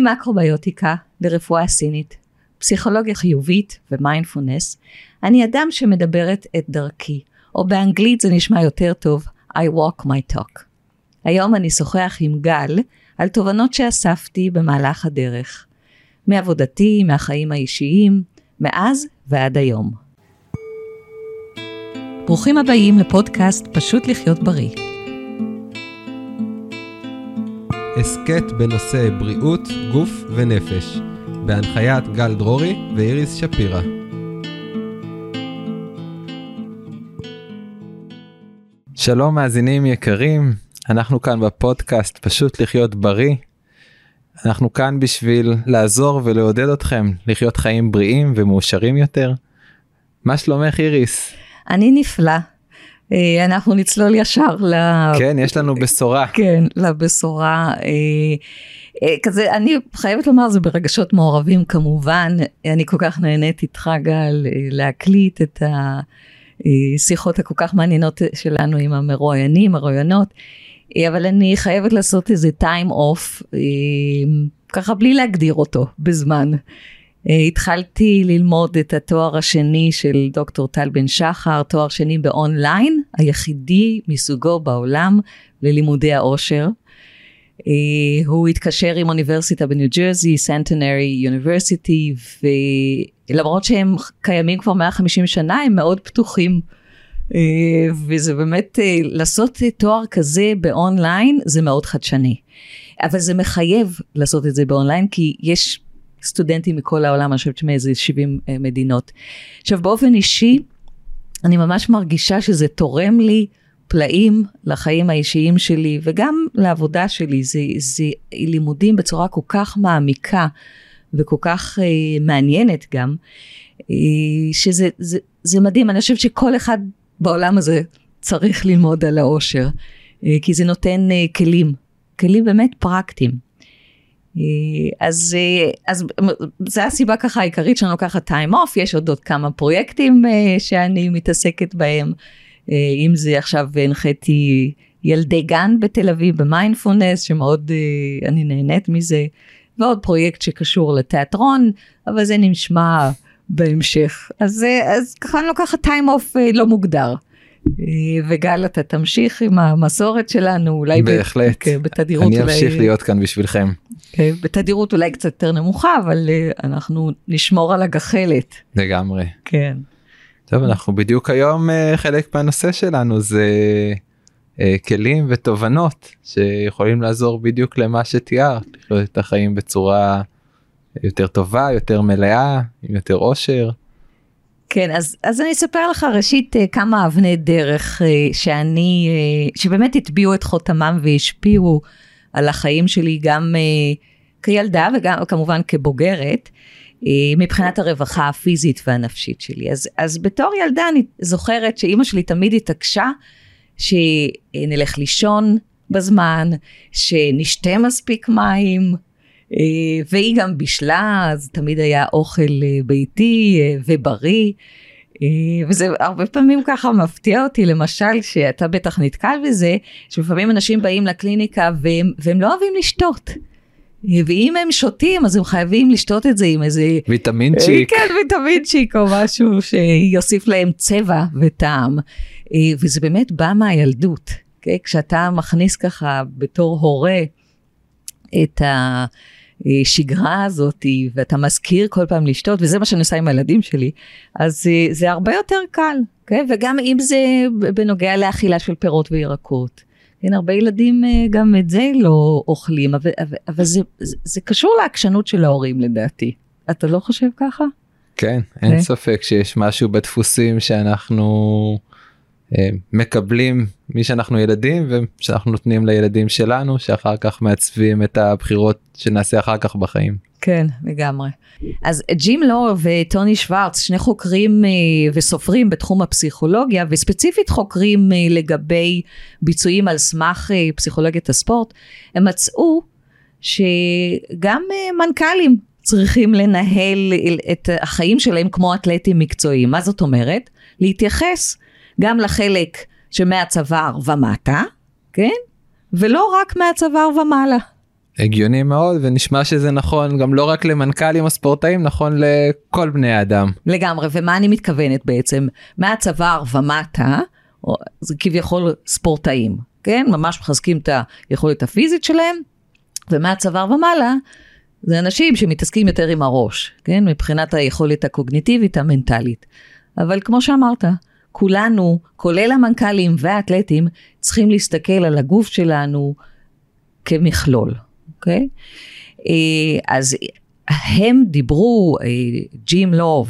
ממקרוביוטיקה לרפואה סינית, פסיכולוגיה חיובית ומיינדפולנס, אני אדם שמדברת את דרכי, או באנגלית זה נשמע יותר טוב, I walk my talk. היום אני אשוחח עם גל על תובנות שאספתי במהלך הדרך, מעבודתי, מהחיים האישיים, מאז ועד היום. ברוכים הבאים לפודקאסט פשוט לחיות בריא. הסכת בנושא בריאות, גוף ונפש, בהנחיית גל דרורי ואיריס שפירא. שלום מאזינים יקרים, אנחנו כאן בפודקאסט פשוט לחיות בריא. אנחנו כאן בשביל לעזור ולעודד אתכם לחיות חיים בריאים ומאושרים יותר. מה שלומך איריס? אני נפלא. אה, אנחנו נצלול ישר ל... כן, יש לנו בשורה. כן, לבשורה. אה, אה, כזה, אני חייבת לומר, זה ברגשות מעורבים כמובן. אני כל כך נהנית איתך, גל, להקליט את השיחות הכל כך מעניינות שלנו עם המרואיינים, הרואיינות. אבל אני חייבת לעשות איזה time off, ככה בלי להגדיר אותו בזמן. אה, התחלתי ללמוד את התואר השני של דוקטור טל בן שחר, תואר שני באונליין, היחידי מסוגו בעולם ללימודי העושר. Uh, הוא התקשר עם אוניברסיטה בניו ג'רזי, סנטנרי יוניברסיטי, ולמרות שהם קיימים כבר 150 שנה, הם מאוד פתוחים. Uh, וזה באמת, לעשות תואר כזה באונליין זה מאוד חדשני. אבל זה מחייב לעשות את זה באונליין, כי יש סטודנטים מכל העולם, אני חושבת שמאיזה 70 uh, מדינות. עכשיו באופן אישי, אני ממש מרגישה שזה תורם לי פלאים לחיים האישיים שלי וגם לעבודה שלי, זה, זה לימודים בצורה כל כך מעמיקה וכל כך uh, מעניינת גם, uh, שזה זה, זה מדהים, אני חושבת שכל אחד בעולם הזה צריך ללמוד על העושר, uh, כי זה נותן uh, כלים, כלים באמת פרקטיים. אה, אז, אה, אז זו הסיבה ככה העיקרית שאני לוקחת time off, יש עוד עוד כמה פרויקטים אה, שאני מתעסקת בהם, אם זה עכשיו הנחיתי ילדי גן בתל אביב במיינדפולנס, שמאוד אני נהנית מזה, ועוד פרויקט שקשור לתיאטרון, אבל זה נשמע בהמשך. אז, אז ככה אני לוקחת time off לא מוגדר. וגל אתה תמשיך עם המסורת שלנו אולי בהחלט כן, בתדירות אני אמשיך אולי... להיות כאן בשבילכם כן, בתדירות אולי קצת יותר נמוכה אבל אה, אנחנו נשמור על הגחלת לגמרי כן. טוב אנחנו בדיוק היום אה, חלק מהנושא שלנו זה אה, כלים ותובנות שיכולים לעזור בדיוק למה שתיארת לחיות את החיים בצורה יותר טובה יותר מלאה עם יותר אושר. כן, אז, אז אני אספר לך ראשית אה, כמה אבני דרך אה, שאני, אה, שבאמת הטביעו את חותמם והשפיעו על החיים שלי גם כילדה וגם כמובן כבוגרת, מבחינת הרווחה הפיזית והנפשית שלי. אז, אז בתור ילדה אני זוכרת שאימא שלי תמיד התעקשה שנלך לישון בזמן, שנשתה מספיק מים, והיא גם בישלה, אז תמיד היה אוכל אה, ביתי אה, ובריא. וזה הרבה פעמים ככה מפתיע אותי, למשל, שאתה בטח נתקל בזה, שלפעמים אנשים באים לקליניקה והם, והם לא אוהבים לשתות. ואם הם שותים אז הם חייבים לשתות את זה עם איזה ויטמינצ'יק כן ויטמינצ'יק או משהו שיוסיף להם צבע וטעם וזה באמת בא מהילדות okay? כשאתה מכניס ככה בתור הורה את ה... השגרה הזאת ואתה מזכיר כל פעם לשתות וזה מה שאני עושה עם הילדים שלי אז אה, זה הרבה יותר קל כן? וגם אם זה בנוגע לאכילה של פירות וירקות. כן, הרבה ילדים אה, גם את זה לא אוכלים אבל, אבל, זה, זה, זה קשור לעקשנות של ההורים לדעתי אתה לא חושב ככה? כן אין כן? ספק שיש משהו בדפוסים שאנחנו אה, מקבלים מי שאנחנו ילדים ושאנחנו נותנים לילדים שלנו שאחר כך מעצבים את הבחירות שנעשה אחר כך בחיים. כן לגמרי. אז ג'ים לו וטוני שוורץ שני חוקרים אה, וסופרים בתחום הפסיכולוגיה וספציפית חוקרים אה, לגבי ביצועים על סמך פסיכולוגיית הספורט הם מצאו שגם מנכ"לים צריכים לנהל את החיים שלהם כמו אתלטים מקצועיים מה זאת אומרת להתייחס גם לחלק שמהצוואר ומטה, כן? ולא רק מהצוואר ומעלה. הגיוני מאוד ונשמע שזה נכון גם לא רק למנכ"לים הספורטאים נכון לכל בני האדם. לגמרי ומה אני מתכוונת בעצם מהצוואר ומטה זה כביכול ספורטאים כן ממש מחזקים את היכולת הפיזית שלהם ומהצוואר ומעלה זה אנשים שמתעסקים יותר עם הראש כן מבחינת היכולת הקוגניטיבית המנטלית אבל כמו שאמרת כולנו כולל המנכ"לים והאתלטים צריכים להסתכל על הגוף שלנו כמכלול. אוקיי? אה, אז הם דיברו, אה, ג'ים לו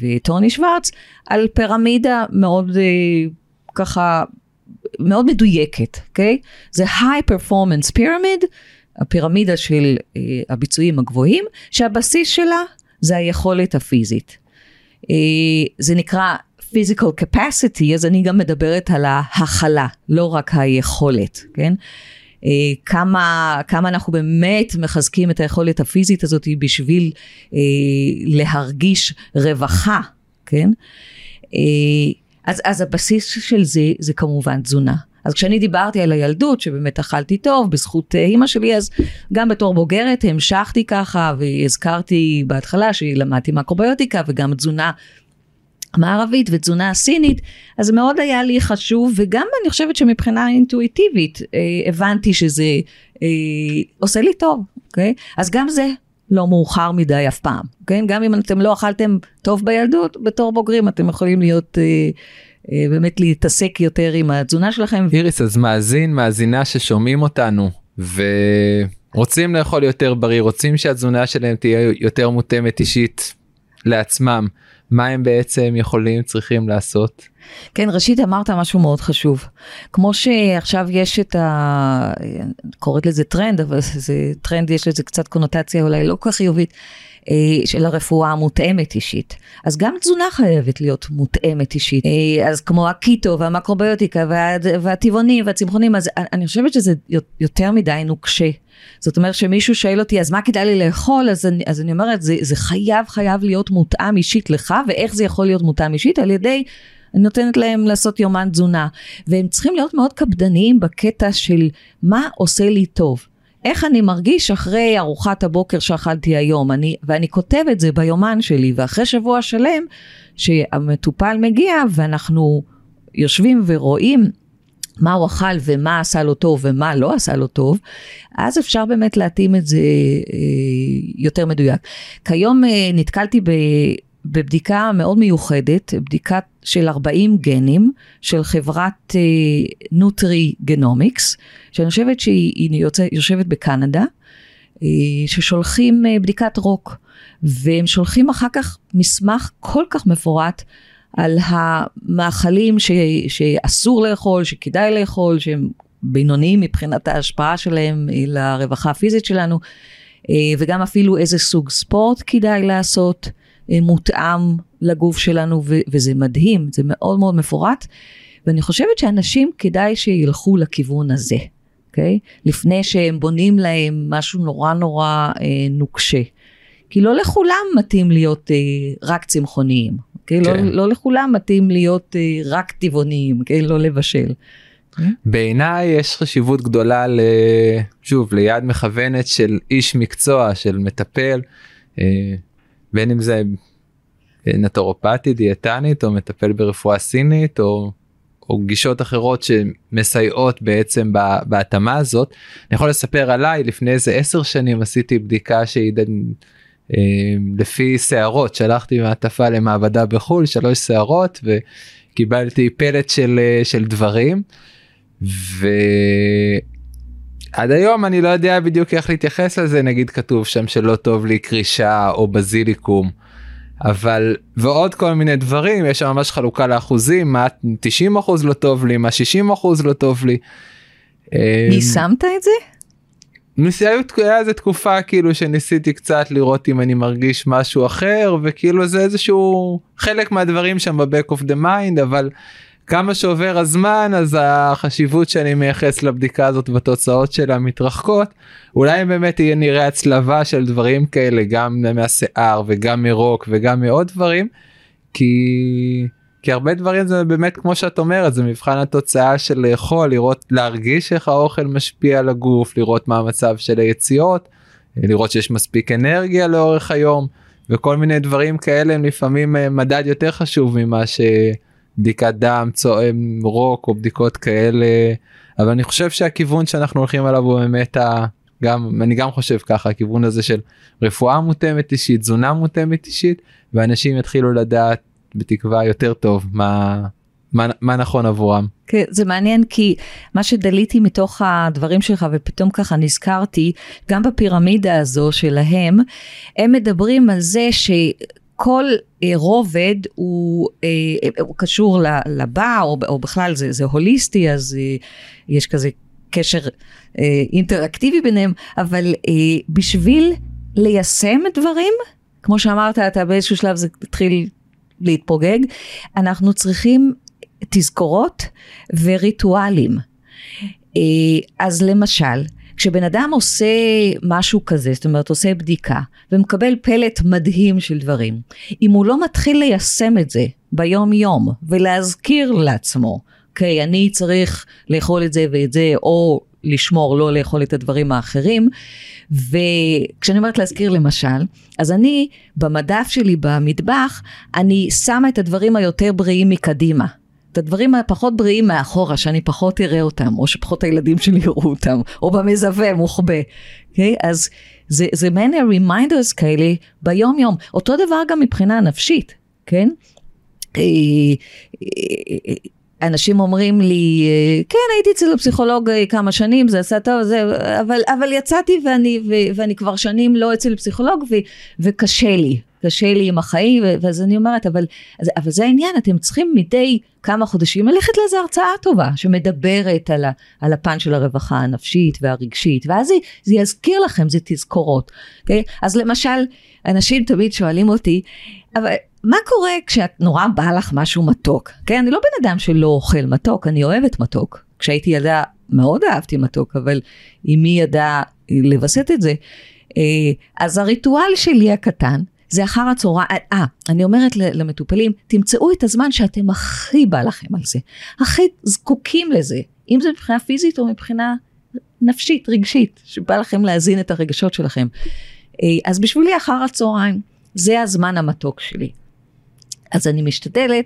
וטוני שוורץ, על פירמידה מאוד אה, ככה, מאוד מדויקת, אוקיי? זה high performance pyramid, הפירמידה של הביצועים הגבוהים, שהבסיס שלה זה היכולת הפיזית. זה נקרא physical capacity, אז אני גם מדברת על ההכלה, לא רק היכולת, כן? אה, כמה, כמה אנחנו באמת מחזקים את היכולת הפיזית הזאת בשביל אה, להרגיש רווחה, כן? אה, אז, אז הבסיס של זה, זה כמובן תזונה. אז כשאני דיברתי על הילדות, שבאמת אכלתי טוב בזכות אימא שלי, אז גם בתור בוגרת המשכתי ככה, והזכרתי בהתחלה שלמדתי מקרוביוטיקה וגם תזונה המערבית ותזונה הסינית, אז מאוד היה לי חשוב, וגם אני חושבת שמבחינה אינטואיטיבית אה, הבנתי שזה אה, עושה לי טוב, אוקיי? אז גם זה לא מאוחר מדי אף פעם, כן? גם אם אתם לא אכלתם טוב בילדות, בתור בוגרים אתם יכולים להיות... אה, אה, באמת להתעסק יותר עם התזונה שלכם. איריס אז מאזין מאזינה ששומעים אותנו ורוצים לאכול יותר בריא רוצים שהתזונה שלהם תהיה יותר מותאמת אישית לעצמם מה הם בעצם יכולים צריכים לעשות. כן ראשית אמרת משהו מאוד חשוב כמו שעכשיו יש את ה... קוראת לזה טרנד אבל זה טרנד יש לזה קצת קונוטציה אולי לא כל כך חיובית. אה, של הרפואה המותאמת אישית. אז גם תזונה חייבת להיות מותאמת אישית. אה, אז כמו הקיטו והמקרוביוטיקה וה, והטבעונים והצמחונים, אז אני חושבת שזה יותר מדי נוקשה. זאת אומרת שמישהו שואל אותי אז מה כדאי לי לאכול אז אני, אז אני אומרת זה, זה חייב חייב להיות מותאם אישית לך ואיך זה יכול להיות מותאם אישית על ידי אני נותנת להם לעשות יומן תזונה והם צריכים להיות מאוד קפדניים בקטע של מה עושה לי טוב. איך אני מרגיש אחרי ארוחת הבוקר שאכלתי היום, אני, ואני כותב את זה ביומן שלי, ואחרי שבוע שלם שהמטופל מגיע ואנחנו יושבים ורואים מה הוא אכל ומה עשה לו טוב ומה לא עשה לו טוב, אז אפשר באמת להתאים את זה אה, יותר מדויק. כיום אה, נתקלתי ב... בבדיקה מאוד מיוחדת, בדיקה של 40 גנים של חברת נוטרי uh, גנומיקס, שאני חושבת שהיא יוצא, יושבת בקנדה, uh, ששולחים uh, בדיקת רוק, והם שולחים אחר כך מסמך כל כך מפורט על המאכלים ש, שאסור לאכול, שכדאי לאכול, שהם בינוניים מבחינת ההשפעה שלהם לרווחה הפיזית שלנו, וגם אפילו איזה סוג ספורט כדאי לעשות. אה, מותאם לגוף שלנו, ו- וזה מדהים, זה מאוד מאוד מפורט, ואני חושבת שאנשים כדאי שילכו לכיוון הזה, אוקיי? Okay? לפני שהם בונים להם משהו נורא נורא אה, נוקשה. כי לא לכולם מתאים להיות אה, רק צמחוניים, אוקיי? Okay? לא, כן. לא, לא לכולם מתאים להיות אה, רק טבעוניים, אוקיי? Okay? לא לבשל. בעיניי יש חשיבות גדולה ל... שוב ליד מכוונת של איש מקצוע של מטפל אה, בין אם זה נטורופטי דיאטנית או מטפל ברפואה סינית או, או גישות אחרות שמסייעות בעצם בהתאמה הזאת. אני יכול לספר עליי לפני איזה עשר שנים עשיתי בדיקה שהיא אה, לפי שערות שלחתי מעטפה למעבדה בחו"ל שלוש שערות וקיבלתי פלט של, אה, של דברים. ו... עד היום אני לא יודע בדיוק איך להתייחס לזה נגיד כתוב שם שלא טוב לי קרישה או בזיליקום. אבל ועוד כל מיני דברים יש שם ממש חלוקה לאחוזים מה 90 אחוז לא טוב לי מה 60 אחוז לא טוב לי. יישמת את זה? היה איזה תקופה כאילו שניסיתי קצת לראות אם אני מרגיש משהו אחר וכאילו זה איזשהו חלק מהדברים שם ב back of the mind אבל כמה שעובר הזמן אז החשיבות שאני מייחס לבדיקה הזאת בתוצאות שלה מתרחקות. אולי באמת יהיה נראה הצלבה של דברים כאלה גם מהשיער וגם מרוק וגם מעוד דברים כי כי הרבה דברים זה באמת כמו שאת אומרת זה מבחן התוצאה של לאכול לראות להרגיש איך האוכל משפיע על הגוף לראות מה המצב של היציאות לראות שיש מספיק אנרגיה לאורך היום וכל מיני דברים כאלה הם לפעמים אה, מדד יותר חשוב ממה שבדיקת דם צועם רוק או בדיקות כאלה אבל אני חושב שהכיוון שאנחנו הולכים עליו הוא באמת ה... גם אני גם חושב ככה הכיוון הזה של רפואה מותאמת אישית תזונה מותאמת אישית ואנשים יתחילו לדעת בתקווה יותר טוב מה מה, מה נכון עבורם. כן, זה מעניין כי מה שדליתי מתוך הדברים שלך ופתאום ככה נזכרתי, גם בפירמידה הזו שלהם, הם מדברים על זה שכל אה, רובד הוא, אה, הוא קשור לבא, או, או בכלל זה, זה הוליסטי, אז אה, יש כזה קשר אינטראקטיבי ביניהם, אבל בשביל ליישם דברים, כמו שאמרת, אתה באיזשהו שלב זה התחיל להתפוגג, אנחנו צריכים תזכורות וריטואלים. אה, אז למשל, כשבן אדם עושה משהו כזה, זאת אומרת עושה בדיקה, ומקבל פלט מדהים של דברים, אם הוא לא מתחיל ליישם את זה ביום יום, ולהזכיר לעצמו, אוקיי, אני צריך לאכול את זה ואת זה, או לשמור, לא לאכול את הדברים האחרים. וכשאני אומרת להזכיר למשל, אז אני במדף שלי במטבח, אני שמה את הדברים היותר בריאים מקדימה. את הדברים הפחות בריאים מאחורה, שאני פחות אראה אותם, או שפחות הילדים שלי יראו אותם, או במזווה מוחבא. Okay? אוקיי? אז זה, זה מעין reminders כאלה ביום יום. אותו דבר גם מבחינה נפשית, כן? אה, אה, אנשים אומרים לי, כן, הייתי אצל הפסיכולוג כמה שנים, זה עשה טוב, זה, אבל, אבל יצאתי ואני, ו, ואני כבר שנים לא אצל פסיכולוג ו, וקשה לי, קשה לי עם החיים, ואז אני אומרת, אבל, אבל זה העניין, אתם צריכים מדי כמה חודשים ללכת לאיזו הרצאה טובה, שמדברת על, ה, על הפן של הרווחה הנפשית והרגשית, ואז זה, זה יזכיר לכם, זה תזכורות. Okay? אוקיי? אז למשל, אנשים תמיד שואלים אותי, אבל מה קורה כשאת נורא בא לך משהו מתוק? כן, אני לא בן אדם שלא אוכל מתוק, אני אוהבת מתוק. כשהייתי ילדה מאוד אהבתי מתוק, אבל אמי ידעה לווסת את זה. אה, אז הריטואל שלי הקטן, זה אחר הצהריים, אה, אני אומרת למטופלים, תמצאו את הזמן שאתם הכי בא לכם על זה, הכי זקוקים לזה, אם זה מבחינה פיזית או מבחינה נפשית, רגשית, שבא לכם להזין את הרגשות שלכם. אה, אז בשבילי אחר הצהריים, זה הזמן המתוק שלי. אז אני משתדלת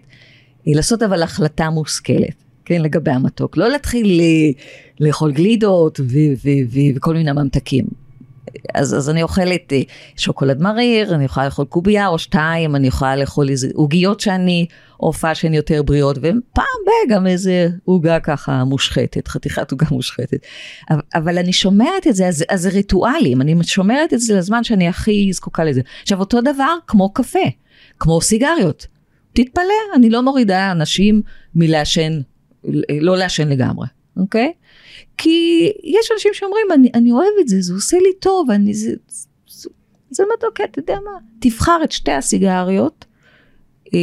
אה, לעשות אבל החלטה מושכלת, כן, לגבי המתוק. לא להתחיל לאכול גלידות וכל מיני ממתקים. אז, אז אני אוכלת אה, שוקולד מריר, אני יכולה לאכול קובייה או שתיים, אני יכולה לאכול איזה עוגיות שאני, option יותר בריאות, ופעם ב- גם איזה עוגה ככה מושחתת, חתיכת עוגה מושחתת. אבל, אבל אני שומרת את זה, אז, אז זה ריטואלים, אני שומרת את זה לזמן שאני הכי זקוקה לזה. עכשיו אותו דבר כמו קפה, כמו סיגריות. תתפלא, אני לא מורידה אנשים מלעשן, לא לעשן לגמרי, אוקיי? כי יש אנשים שאומרים, אני, אני אוהב את זה, זה עושה לי טוב, אני, זה, זה, זה מתוק, אתה יודע מה? תבחר את שתי הסיגריות אה,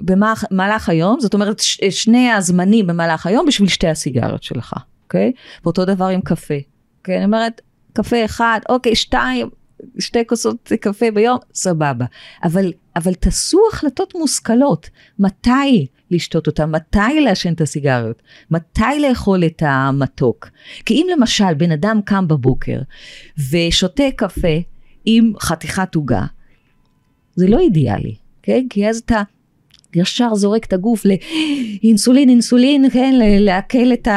במהלך היום, זאת אומרת, ש, שני הזמנים במהלך היום בשביל שתי הסיגריות שלך, אוקיי? ואותו דבר עם קפה, אוקיי? אני אומרת, קפה אחד, אוקיי, שתיים, שתי כוסות קפה ביום, סבבה. אבל, אבל תעשו החלטות מושכלות. מתי לשתות אותה? מתי לעשן את הסיגריות? מתי לאכול את המתוק? כי אם למשל בן אדם קם בבוקר ושותה קפה עם חתיכת עוגה, זה לא אידיאלי, כן? כי אז אתה ישר זורק את הגוף לאינסולין, אינסולין, כן, לעכל את,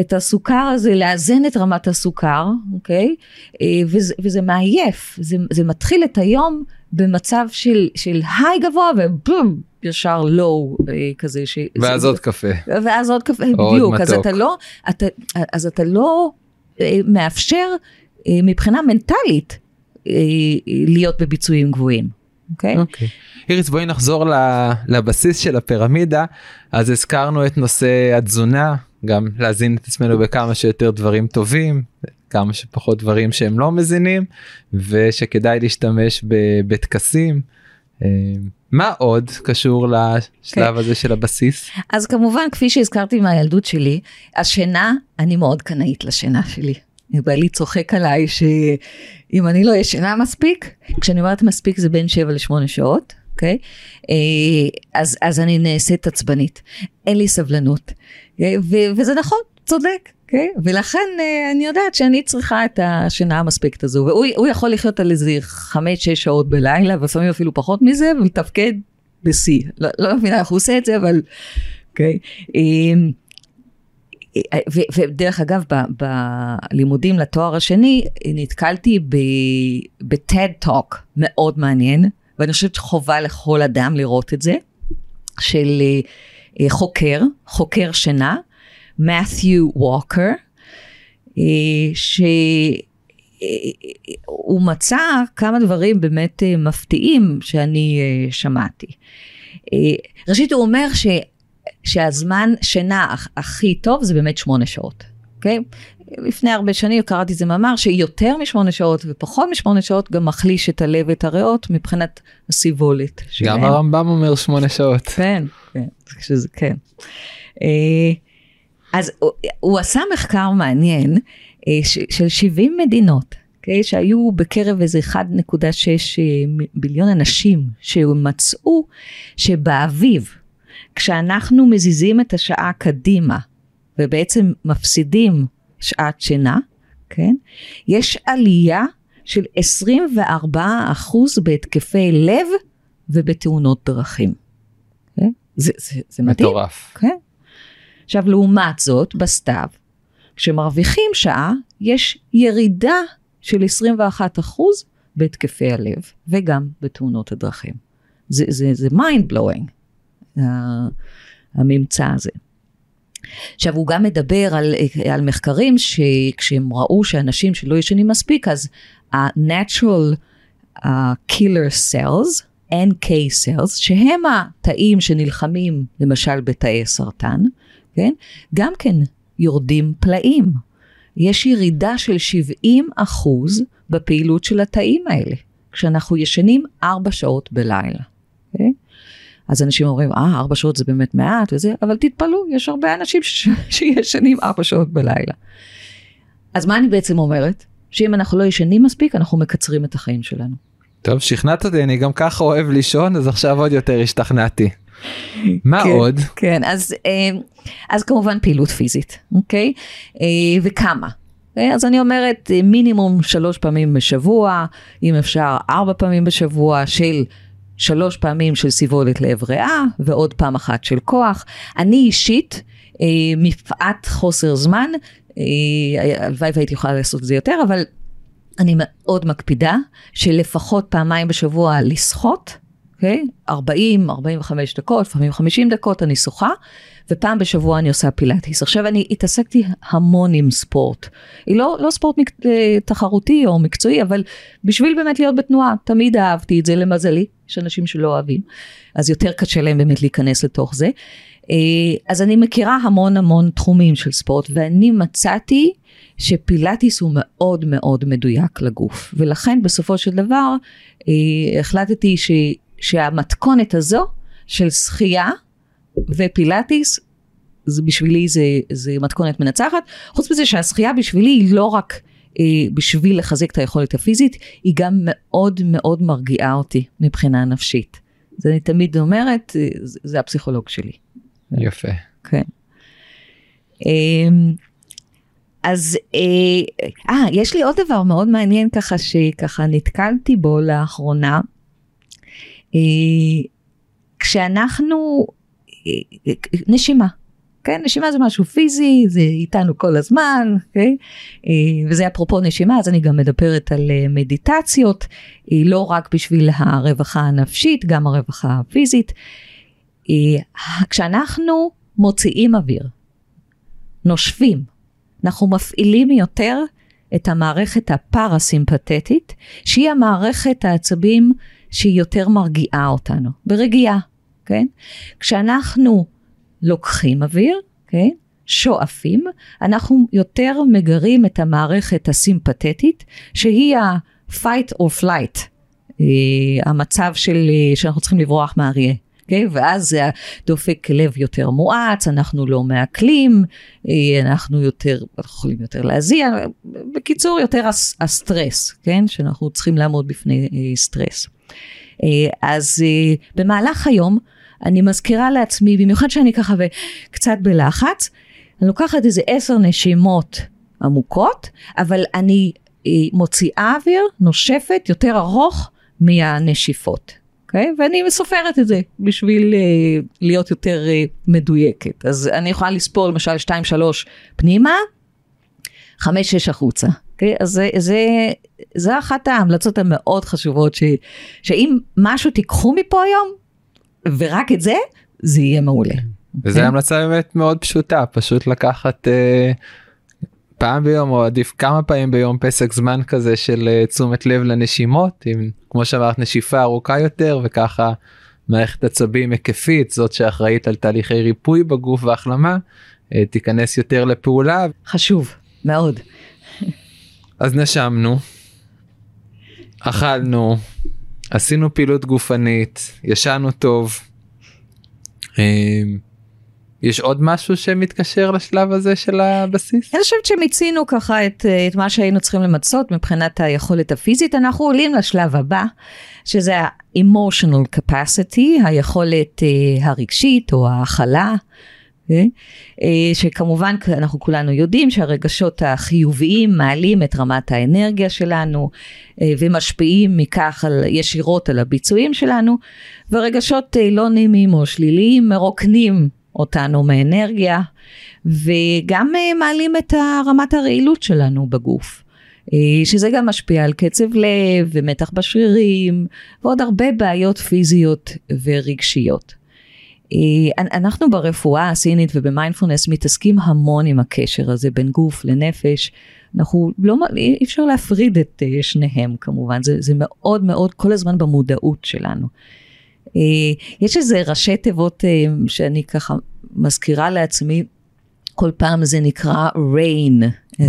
את הסוכר הזה, לאזן את רמת הסוכר, אוקיי? אה, וזה, וזה מעייף, זה, זה מתחיל את היום במצב של, של היי גבוה ובום, ישר לואו אה, כזה. ש, ואז זה, עוד קפה. ואז עוד קפה, בדיוק, אז אתה לא, אתה, אז אתה לא אה, מאפשר מבחינה מנטלית להיות בביצועים גבוהים. אוקיי? Okay? אוקיי. Okay. איריס בואי נחזור לבסיס של הפירמידה אז הזכרנו את נושא התזונה גם להזין את עצמנו בכמה שיותר דברים טובים כמה שפחות דברים שהם לא מזינים ושכדאי להשתמש בטקסים. אה, מה עוד קשור לשלב okay. הזה של הבסיס? אז כמובן כפי שהזכרתי מהילדות שלי השינה אני מאוד קנאית לשינה שלי. בעלי צוחק עליי שאם אני לא ישנה מספיק, כשאני אומרת מספיק זה בין 7 ל-8 שעות, אוקיי? אז, אז אני נעשית עצבנית, אין לי סבלנות, אוקיי? ו- וזה נכון, צודק. אוקיי? Okay? ולכן uh, אני יודעת שאני צריכה את השינה המספקת הזו, והוא יכול לחיות על איזה חמש-שש שעות בלילה, ולפעמים אפילו פחות מזה, ולתפקד בשיא. לא, לא מבינה איך הוא עושה את זה, אבל... אוקיי. Okay. אמ, ודרך אגב, בלימודים לתואר השני, נתקלתי ב-TED Talk מאוד מעניין, ואני חושבת שחובה לכל אדם לראות את זה, של אה, חוקר, חוקר שינה, מת'יו ווקר, אה, שהוא מצא כמה דברים באמת אה, מפתיעים שאני שמעתי. ראשית, הוא אומר ש... שהזמן שינה הכי טוב זה באמת שמונה שעות, אוקיי? לפני הרבה שנים קראתי איזה מאמר שיותר משמונה שעות ופחות משמונה שעות גם מחליש את הלב ואת הריאות מבחינת הסיבולת. גם הרמב"ם אומר שמונה שעות. כן, כן, שזה, כן. אה, אז הוא, הוא עשה מחקר מעניין אה, של 70 מדינות. Okay, אוקיי? שהיו בקרב איזה 1.6 אה, ביליון אנשים שמצאו שבאביב, כשאנחנו מזיזים את השעה קדימה ובעצם מפסידים שעת שינה, כן? יש עלייה של 24 אחוז בהתקפי לב ובתאונות דרכים. כן? זה, זה, זה מדהים. מטורף. כן? עכשיו, לעומת זאת, בסתיו, כשמרוויחים שעה, יש ירידה של 21 אחוז בהתקפי הלב וגם בתאונות הדרכים. זה, זה, זה mind blowing. הממצא הזה. עכשיו הוא גם מדבר על, על מחקרים שכשהם ראו שאנשים שלא ישנים מספיק אז ה-natural uh, killer cells, NK cells, שהם התאים שנלחמים למשל בתאי סרטן, כן? גם כן יורדים פלאים. יש ירידה של 70 אחוז בפעילות של התאים האלה, כשאנחנו ישנים 4 שעות בלילה. Okay? אז אנשים אומרים, אה, ארבע שעות זה באמת מעט וזה, אבל תתפלאו, יש הרבה אנשים ש... שישנים ארבע שעות בלילה. אז מה אני בעצם אומרת? שאם אנחנו לא ישנים מספיק, אנחנו מקצרים את החיים שלנו. טוב, שכנעת אותי, אני גם ככה אוהב לישון, אז עכשיו עוד יותר השתכנעתי. מה כן, עוד? כן, אז, אה, אז כמובן פעילות פיזית, אוקיי? אה, וכמה? אוקיי? אז אני אומרת מינימום שלוש פעמים בשבוע, אם אפשר ארבע פעמים בשבוע של שלוש פעמים של סיבולת לב ריאה ועוד פעם אחת של כוח. אני אישית, אה, מפאת חוסר זמן, אה, הלוואי והייתי יכולה לעשות את זה יותר, אבל אני מאוד מקפידה שלפחות פעמיים בשבוע לשחות, אוקיי? Okay? 40, 45 דקות, לפעמים 50 דקות אני שוחה, ופעם בשבוע אני עושה פילאטיס. עכשיו אני התעסקתי המון עם ספורט. היא לא, לא ספורט מק... אה, תחרותי או מקצועי, אבל בשביל באמת להיות בתנועה, תמיד אהבתי את זה למזלי, יש אנשים שלא אוהבים, אז יותר קשה להם באמת להיכנס לתוך זה. אה, אז אני מכירה המון המון תחומים של ספורט, ואני מצאתי שפילאטיס הוא מאוד מאוד מדויק לגוף, ולכן בסופו של דבר אה, החלטתי ש... שהמתכונת הזו של שחייה ופילאטיס, זה בשבילי זה, זה מתכונת מנצחת. חוץ מזה שהשחייה בשבילי היא לא רק בשביל לחזק את היכולת הפיזית, היא גם מאוד מאוד מרגיעה אותי מבחינה נפשית. אז אני תמיד אומרת, אה, זה, הפסיכולוג שלי. יפה. כן. אמ, אז אה, אה, יש לי עוד דבר מאוד מעניין ככה שככה נתקלתי בו לאחרונה. אה, כשאנחנו נשימה. כן, נשימה זה משהו פיזי, זה איתנו כל הזמן, כן? וזה אפרופו נשימה, אז אני גם מדברת על אה, מדיטציות, אה, לא רק בשביל הרווחה הנפשית, גם הרווחה הפיזית. כשאנחנו מוציאים אוויר, נושבים, אנחנו מפעילים יותר את המערכת הפרסימפטית, שהיא המערכת העצבים שהיא יותר מרגיעה אותנו, ברגיעה. כן? כשאנחנו לוקחים אוויר, כן? שואפים, אנחנו יותר מגרים את המערכת הסימפתטית, שהיא ה-fight or flight, uh, המצב של, uh, שאנחנו צריכים לברוח מאריה. Okay, אוקיי? ואז זה דופק לב יותר מואץ, אנחנו לא מעכלים, אה, אנחנו יותר, יכולים יותר להזיע, בקיצור יותר הסטרס, כן? שאנחנו צריכים לעמוד בפני סטרס. אז במהלך היום אני מזכירה לעצמי, במיוחד שאני ככה קצת בלחץ, אני לוקחת איזה עשר נשימות עמוקות, אבל אני מוציאה אוויר, נושפת יותר ארוך מהנשיפות. אוקיי? Okay? ואני סופרת את זה בשביל uh, להיות יותר uh, מדויקת. אז אני יכולה לספור למשל 2-3 פנימה, 5-6 החוצה. Okay? אוקיי? אז זה, זה, זה אחת ההמלצות המאוד חשובות, ש, שאם משהו תיקחו מפה היום, ורק את זה, זה יהיה מעולה. וזו okay? אוקיי? המלצה באמת מאוד פשוטה, פשוט לקחת... Uh... פעם ביום או עדיף כמה פעמים ביום פסק זמן כזה של uh, תשומת לב לנשימות עם כמו שאמרת נשיפה ארוכה יותר וככה מערכת עצבים היקפית זאת שאחראית על תהליכי ריפוי בגוף והחלמה uh, תיכנס יותר לפעולה. חשוב מאוד. אז נשמנו, אכלנו, עשינו פעילות גופנית, ישנו טוב. Uh, יש עוד משהו שמתקשר לשלב הזה של הבסיס? אני חושבת שמיצינו ככה את, את מה שהיינו צריכים למצות מבחינת היכולת הפיזית. אנחנו עולים לשלב הבא, שזה ה-emotional capacity, היכולת uh, הרגשית או ההכלה. אה, אה, שכמובן אנחנו כולנו יודעים שהרגשות החיוביים מעלים את רמת האנרגיה שלנו ומשפיעים מכך על, ישירות על הביצועים שלנו ורגשות לא נעימים או שליליים מרוקנים אותנו מאנרגיה, וגם אה, מעלים את רמת הרעילות שלנו בגוף. אה, שזה גם משפיע על קצב לב ומתח בשרירים ועוד הרבה בעיות פיזיות ורגשיות. אה, אנחנו ברפואה הסינית ובמיינדפולנס מתעסקים המון עם הקשר הזה בין גוף לנפש. אנחנו לא, אי אפשר להפריד את שניהם כמובן, זה, זה מאוד מאוד כל הזמן במודעות שלנו. אה, יש איזה ראשי תיבות אה, שאני ככה מזכירה לעצמי, כל פעם זה נקרא rain,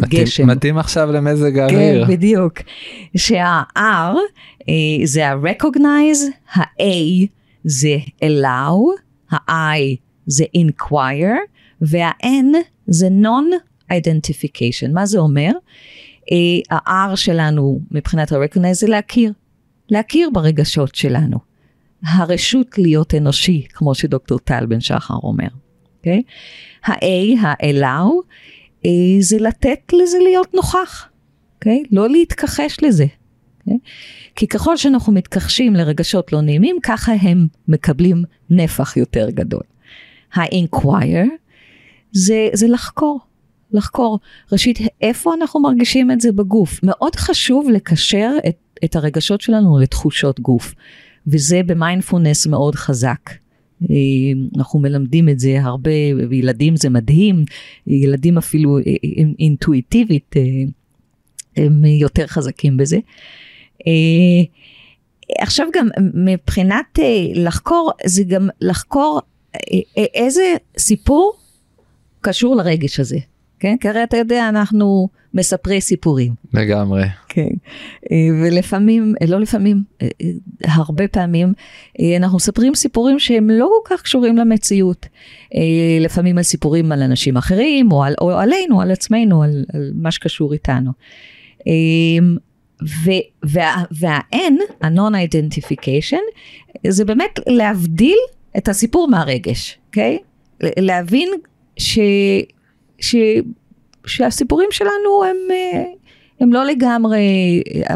גשם. מתאים עכשיו למזג האוויר. כן, בדיוק. שה-R אה, זה ה-recognize, ה-A זה allow, ה-I זה inquire, וה-N זה non-identification. מה זה אומר? ה-R שלנו מבחינת ה-recognize זה להכיר. להכיר ברגשות שלנו. הרשות להיות אנושי, כמו שדוקטור טל בן שחר אומר. Okay? אוקיי? ה-A, ה-allow, אה, זה לתת לזה להיות נוכח, okay? אוקיי? לא להתכחש לזה. אוקיי? כי ככל שאנחנו מתכחשים לרגשות לא נעימים, ככה הם מקבלים נפח יותר גדול. ה-inquire זה, זה לחקור, לחקור. ראשית, איפה אנחנו מרגישים את זה בגוף? מאוד חשוב לקשר את, את הרגשות שלנו לתחושות גוף. וזה במיינדפולנס מאוד חזק. אה, אנחנו מלמדים את זה הרבה, וילדים זה מדהים, ילדים אפילו אה, אינטואיטיבית אה, הם יותר חזקים בזה. עכשיו גם מבחינת לחקור, זה גם לחקור איזה סיפור קשור לרגש הזה. כן? כי הרי אתה יודע, אנחנו מספרי סיפורים. לגמרי. כן. אה, ולפעמים, אה, לא לפעמים, אה, הרבה פעמים, אנחנו מספרים סיפורים שהם לא כל כך קשורים למציאות. לפעמים על סיפורים על אנשים אחרים, או, על, או עלינו, על עצמנו, על, על מה שקשור איתנו. וה-N, ה-non-identification, זה באמת להבדיל את הסיפור מהרגש, אוקיי? Okay? להבין ש... ש, שהסיפורים שלנו הם, אה, הם לא לגמרי אה,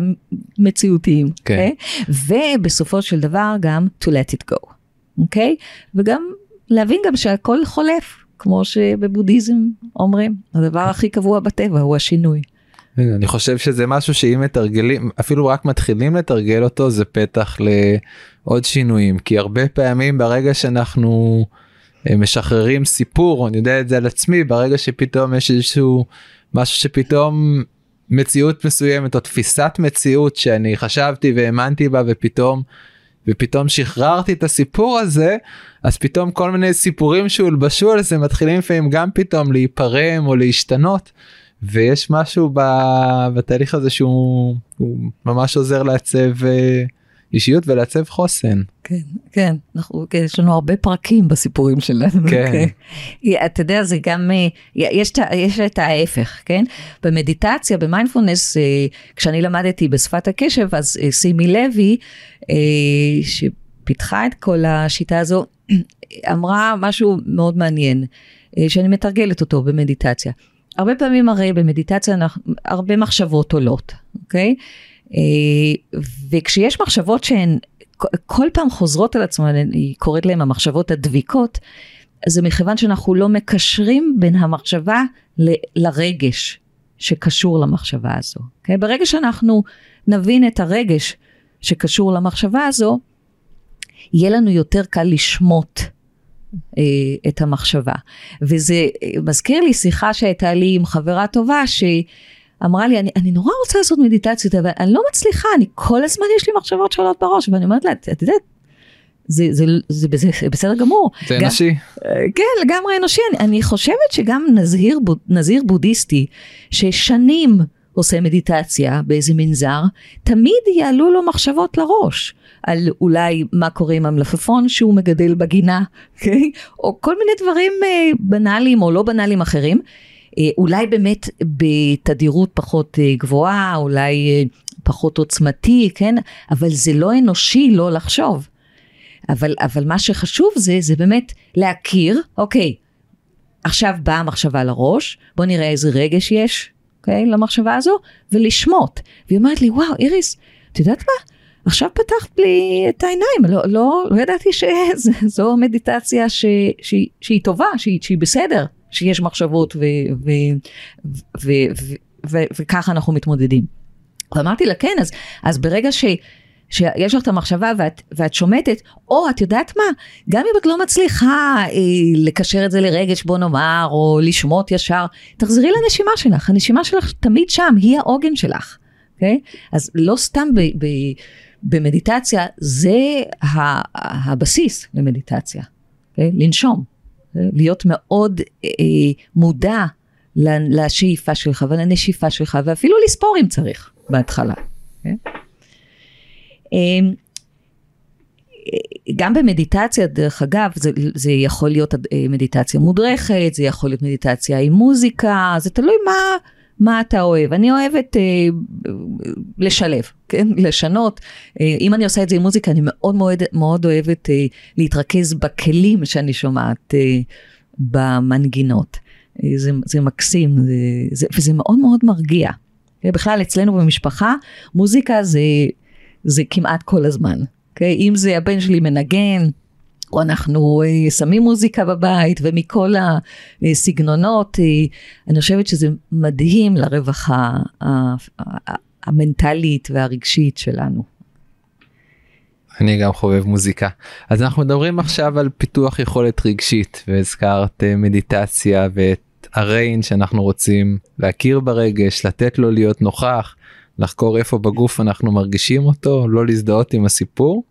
מציאותיים, כן. Okay. אוקיי? ובסופו של דבר גם to let it go, אוקיי? Okay? וגם להבין גם שהכל חולף, כמו שבבודהיזם אומרים, הדבר הכי קבוע בטבע הוא השינוי. אני חושב שזה משהו שאם מתרגלים אפילו רק מתחילים לתרגל אותו זה פתח לעוד שינויים. כי הרבה פעמים ברגע שאנחנו משחררים סיפור אני יודע את זה על עצמי ברגע שפתאום יש איזשהו משהו שפתאום מציאות מסוימת או תפיסת מציאות שאני חשבתי והאמנתי בה ופתאום ופתאום שחררתי את הסיפור הזה אז פתאום כל מיני סיפורים שהולבשו על זה מתחילים לפעמים גם פתאום להיפרם או להשתנות ויש משהו בתהליך הזה שהוא ממש עוזר לעצב. אה, אישיות ולעצב חוסן. כן, כן, אנחנו, כן, יש לנו הרבה פרקים בסיפורים שלנו. כן. כן. אתה יודע, זה גם, אה, יש, יש את ההפך, כן? במדיטציה, במיינדפולנס, אה, כשאני למדתי בשפת הקשב, אז שימי לוי שפיתחה את כל השיטה הזו, אמרה משהו מאוד מעניין, שאני מתרגלת אותו במדיטציה. הרבה פעמים הרי במדיטציה הרבה מחשבות עולות, אוקיי? וכשיש מחשבות שהן כל פעם חוזרות על עצמן, היא קוראת להן המחשבות הדביקות, זה מכיוון שאנחנו לא מקשרים בין המחשבה ל, לרגש שקשור למחשבה הזו. אוקיי? ברגע שאנחנו נבין את הרגש שקשור למחשבה הזו, יהיה לנו יותר קל לשמוט אה, את המחשבה. וזה אה, מזכיר לי שיחה שהייתה לי עם חברה טובה, שאמרה לי, אני, אני נורא רוצה לעשות מדיטציות, אבל אני לא מצליחה, אני כל הזמן יש לי מחשבות שעולות בראש, ואני אומרת לה, את יודעת, זה, זה, זה, זה, זה בסדר גמור. זה גם, אנושי. כן, לגמרי אנושי. אני, אני חושבת שגם נזיר, נזיר בודהיסטי, ששנים עושה מדיטציה באיזה מנזר, תמיד יעלו לו מחשבות לראש. על אולי מה קורה עם המלפפון שהוא מגדל בגינה, okay? אוקיי? או כל מיני דברים אה, בנאליים או לא בנאליים אחרים. אה, אולי באמת בתדירות פחות אה, גבוהה, אולי פחות עוצמתי, כן? אבל זה לא אנושי לא לחשוב. אבל, אבל מה שחשוב זה, זה באמת להכיר, אוקיי, עכשיו באה המחשבה לראש, בוא נראה איזה רגש יש, אוקיי, למחשבה הזו, ולשמוט. והיא אומרת לי, וואו, איריס, את יודעת מה? עכשיו פתחת לי את העיניים, לא, לא, לא ידעתי שזו מדיטציה ש, ש, שהיא טובה, שהיא, שהיא בסדר, שיש מחשבות ו, ו, ו, ו, ו, ו, וככה אנחנו מתמודדים. ואמרתי לה, כן, אז, אז ברגע ש... שיש לך את המחשבה ואת, ואת שומטת, או את יודעת מה, גם אם את לא מצליחה אה, לקשר את זה לרגש בוא נאמר, או לשמוט ישר, תחזרי לנשימה שלך, הנשימה שלך תמיד שם, היא העוגן שלך, אוקיי? Okay? אז לא סתם ב, ב, במדיטציה, זה הבסיס למדיטציה, okay? אוקיי? לנשום, okay? להיות מאוד אה, מודע לשאיפה שלך ולנשיפה שלך, ואפילו לספור אם צריך בהתחלה. Okay? אמ, גם במדיטציה, דרך אגב, זה, זה יכול להיות אה, מדיטציה מודרכת, זה יכול להיות מדיטציה עם מוזיקה, זה תלוי מה, מה אתה אוהב. אני אוהבת אה, לשלב, כן? לשנות. אה, אם אני עושה את זה עם מוזיקה, אני מאוד מאוד, מאוד אוהבת אה, להתרכז בכלים שאני שומעת אה, במנגינות. אה, זה, זה מקסים, זה, זה, וזה מאוד מאוד מרגיע. בכלל, אצלנו במשפחה, מוזיקה זה זה כמעט כל הזמן. Okay? אוקיי? אם זה הבן שלי מנגן, או אנחנו uh, שמים מוזיקה בבית, ומכל הסגנונות, uh, אני חושבת שזה מדהים לרווחה המנטלית והרגשית שלנו. אני גם חובב מוזיקה. אז אנחנו מדברים עכשיו על פיתוח יכולת רגשית, והזכרת uh, מדיטציה ואת הריין שאנחנו רוצים להכיר ברגש, לתת לו להיות נוכח. לחקור איפה בגוף אנחנו מרגישים אותו, לא להזדהות עם הסיפור.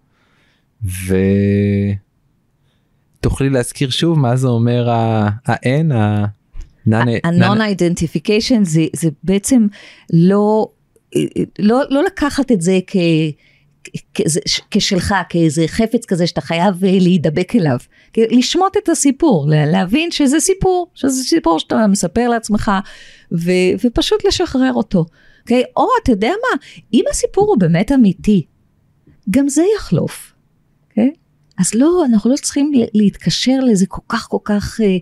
ותוכלי להזכיר שוב מה זה אומר ה-N, ה-non-identification זה, זה בעצם לא, לא, לא לקחת את זה כ... כשלך, כאיזה חפץ כזה שאתה חייב להידבק אליו. לשמוט את הסיפור, להבין שזה סיפור, שזה סיפור שאתה מספר לעצמך, ו, ופשוט לשחרר אותו. אוקיי? או אתה יודע מה, אם הסיפור הוא באמת אמיתי, גם זה יחלוף, אוקיי? אז לא, אנחנו לא צריכים להתקשר לזה כל כך כל כך אה,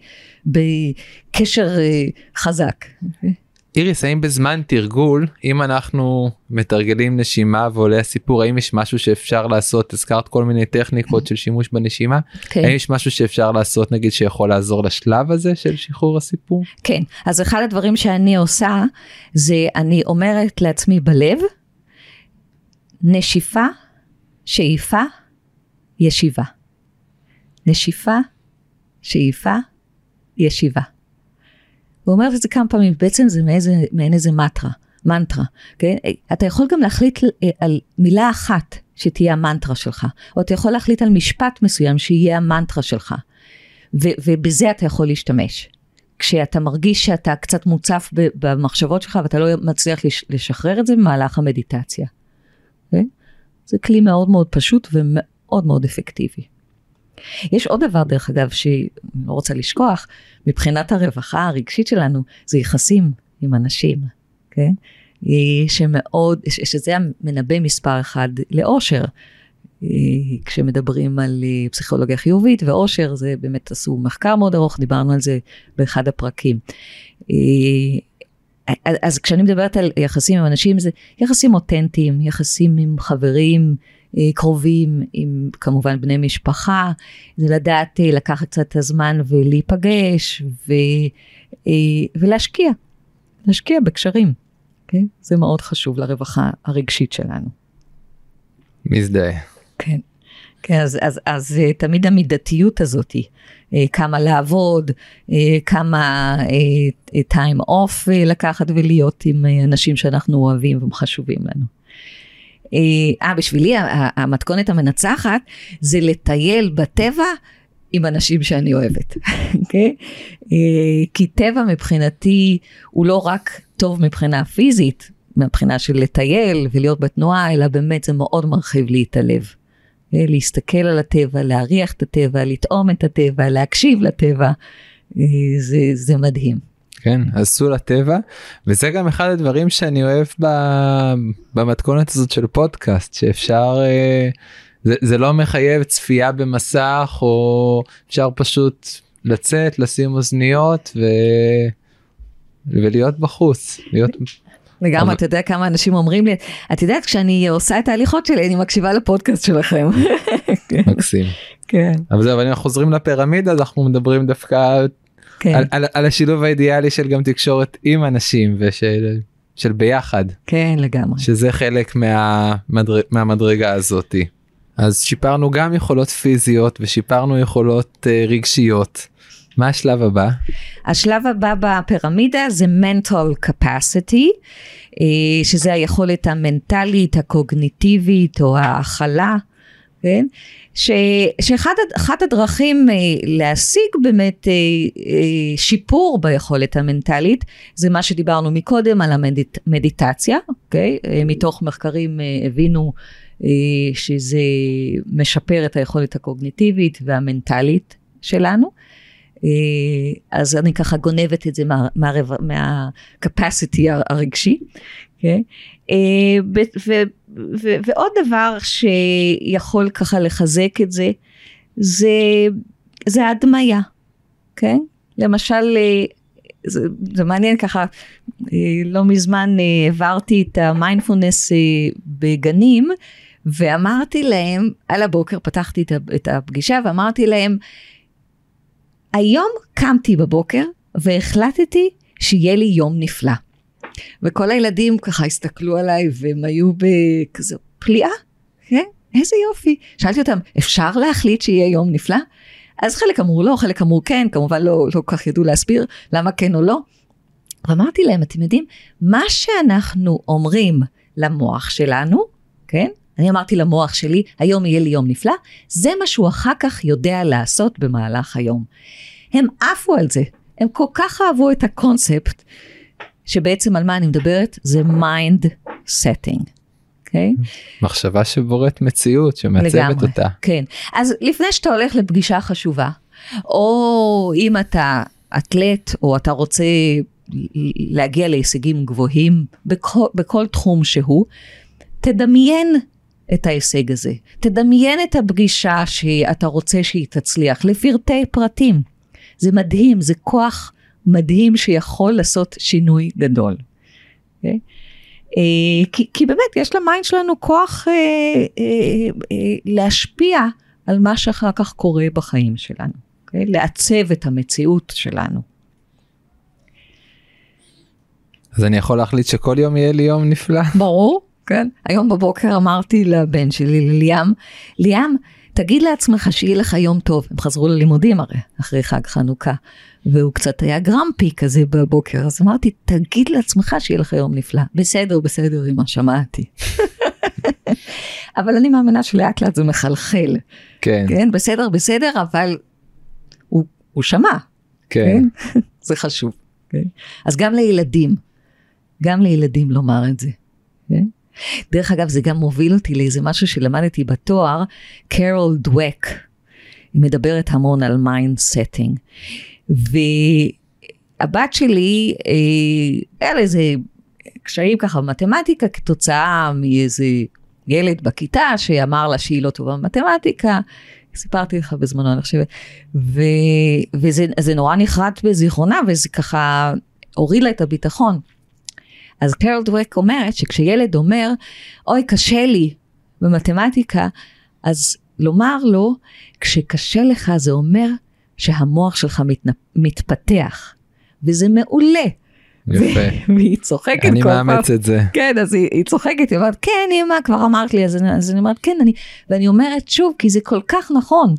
בקשר אה, חזק. אוקיי? איריס, האם בזמן תרגול, אם אנחנו מתרגלים נשימה ועולה הסיפור, האם יש משהו שאפשר לעשות, הזכרת כל מיני טכניקות של שימוש בנשימה, כן. האם יש משהו שאפשר לעשות נגיד שיכול לעזור לשלב הזה של שחרור הסיפור? כן, אז אחד הדברים שאני עושה, זה אני אומרת לעצמי בלב, נשיפה, שאיפה, ישיבה. נשיפה, שאיפה, ישיבה. ואומרת את זה כמה פעמים, בעצם זה מאיזה, מעין איזה מטרה, מנטרה, כן? אתה יכול גם להחליט אה, על מילה אחת שתהיה המנטרה שלך, או אתה יכול להחליט על משפט מסוים שיהיה המנטרה שלך, ו- ובזה אתה יכול להשתמש. כשאתה מרגיש שאתה קצת מוצף במחשבות שלך ואתה לא מצליח לשחרר את זה במהלך המדיטציה. Okay? כן? זה כלי מאוד מאוד פשוט ומאוד מאוד אפקטיבי. יש עוד דבר דרך אגב שאני לא רוצה לשכוח, מבחינת הרווחה הרגשית שלנו זה יחסים עם אנשים, כן? שמאוד, שזה המנבא מספר אחד לאושר. כשמדברים על אה, פסיכולוגיה חיובית ואושר, זה באמת עשו מחקר מאוד ארוך, דיברנו על זה באחד הפרקים. אז כשאני מדברת על יחסים עם אנשים, זה יחסים אותנטיים, יחסים עם חברים קרובים, עם כמובן בני משפחה, זה לדעת לקחת קצת את הזמן ולהיפגש ו, ולהשקיע, להשקיע בקשרים. כן? זה מאוד חשוב לרווחה הרגשית שלנו. מזדהה. כן. כן, אז, אז, אז אה, תמיד המידתיות הזאת, אה, כמה לעבוד, אה, כמה time off לקחת ולהיות עם אנשים שאנחנו אוהבים והם חשובים לנו. אה, בשבילי המתכונת המנצחת זה לטייל בטבע עם אנשים שאני אוהבת? אוקיי? כי טבע מבחינתי הוא לא רק טוב מבחינה פיזית, מבחינה של לטייל ולהיות בתנועה, אלא באמת זה מאוד מרחיב לי את הלב. להסתכל על הטבע, להריח את הטבע, לטעום את הטבע, להקשיב לטבע, אה, זה, זה מדהים. כן, אז סעו לטבע, וזה גם אחד הדברים שאני אוהב ב, במתכונת הזאת של פודקאסט, שאפשר, אה, זה, זה לא מחייב צפייה במסך, או אפשר פשוט לצאת, לשים אוזניות ו... ולהיות בחוץ, להיות לגמרי, אבל... אתה יודע כמה אנשים אומרים לי, את יודעת, כשאני עושה את ההליכות שלי, אני מקשיבה לפודקאסט שלכם. מקסים. כן. אבל זהו, אבל אם אנחנו חוזרים לפירמידה, אז אנחנו מדברים דווקא כן. על, על, על השילוב האידיאלי של גם תקשורת עם אנשים ושל של ביחד. כן, לגמרי. שזה חלק מהמדר, מהמדרגה הזאתי. אז שיפרנו גם יכולות פיזיות ושיפרנו יכולות uh, רגשיות. מה השלב הבא? השלב הבא בפירמידה זה mental capacity, אה, שזה היכולת המנטלית, הקוגניטיבית או ההכלה, כן? ש, שאחת הדרכים אה, להשיג באמת אה, שיפור ביכולת המנטלית, זה מה שדיברנו מקודם על המדיטציה, אוקיי? מתוך מחקרים הבינו שזה משפר את היכולת הקוגניטיבית והמנטלית שלנו. אה, אז אני ככה גונבת את זה מה-capacity מה, הרגשי. Okay? אה, ו, ו, ועוד דבר שיכול ככה לחזק את זה, זה, זה הדמיה? כן? למשל, אה, זה, זה מעניין ככה, לא מזמן העברתי את המיינדפולנס בגנים, ואמרתי להם, על הבוקר פתחתי את הפגישה ואמרתי להם, היום קמתי בבוקר והחלטתי שיהיה לי יום נפלא. וכל הילדים ככה הסתכלו עליי והם היו בכזה פליאה, כן? איזה יופי. שאלתי אותם, אפשר להחליט שיהיה יום נפלא? אז חלק אמרו לא, חלק אמרו כן, כמובן לא, לא כל כך ידעו להסביר למה כן או לא. ואמרתי להם, אתם יודעים, מה שאנחנו אומרים למוח שלנו, כן? אני אמרתי למוח שלי, היום יהיה לי יום נפלא, זה מה שהוא אחר כך יודע לעשות במהלך היום. הם עפו על זה, הם כל כך אהבו את הקונספט, שבעצם על מה אני מדברת? זה mind setting. Okay? מחשבה שבוראת מציאות, שמעצבת לגמרי, אותה. כן. אז לפני שאתה הולך לפגישה חשובה, או אם אתה אתלט, או אתה רוצה להגיע להישגים גבוהים בכל, בכל תחום שהוא, תדמיין את ההישג הזה. תדמיין את הפגישה שאתה רוצה שהיא תצליח לפרטי פרטים. זה מדהים, זה כוח מדהים שיכול לעשות שינוי גדול. Okay? אוקיי? Uh, כי, כי באמת יש ל mind שלנו כוח uh, uh, uh, להשפיע על מה שאחר כך קורה בחיים שלנו, okay? אוקיי? לעצב את המציאות שלנו. אז אני יכול להחליט שכל יום יהיה לי יום נפלא? ברור, כן. היום בבוקר אמרתי לבן שלי, לליאם, ליאם, תגיד לעצמך שיהיה לך יום טוב. הם חזרו ללימודים הרי, אחרי חג חנוכה, והוא קצת היה גרמפי כזה בבוקר, אז אמרתי, תגיד לעצמך שיהיה לך יום נפלא. בסדר, בסדר, אמא, שמעתי. אבל אני מאמינה שלאט לאט זה מחלחל. כן. כן, בסדר, בסדר, אבל הוא, הוא שמע. כן. כן? זה חשוב. כן? אז גם לילדים, גם לילדים לומר את זה. כן? דרך אגב, זה גם מוביל אותי לאיזה משהו שלמדתי בתואר, קרול דווק. היא מדברת המון על mind setting. והבת שלי, אה, היה לה איזה קשיים ככה במתמטיקה כתוצאה מאיזה ילד בכיתה שאמר לה שהיא לא טובה במתמטיקה, סיפרתי לך בזמנו, אני חושבת, ו, וזה נורא נחרט בזיכרונה, וזה ככה הוריד לה את הביטחון. אז קרול דווק אומרת שכשילד אומר, אוי, קשה לי במתמטיקה, אז לומר לו, כשקשה לך זה אומר שהמוח שלך מת, מתפתח, וזה מעולה. יפה. והיא צוחקת כל פעם. אני מאמץ את זה. כן, אז היא, היא צוחקת, היא אומרת, כן, אמא, כבר אמרת לי, אז, אז אני אומרת, כן, אני, ואני אומרת שוב, כי זה כל כך נכון,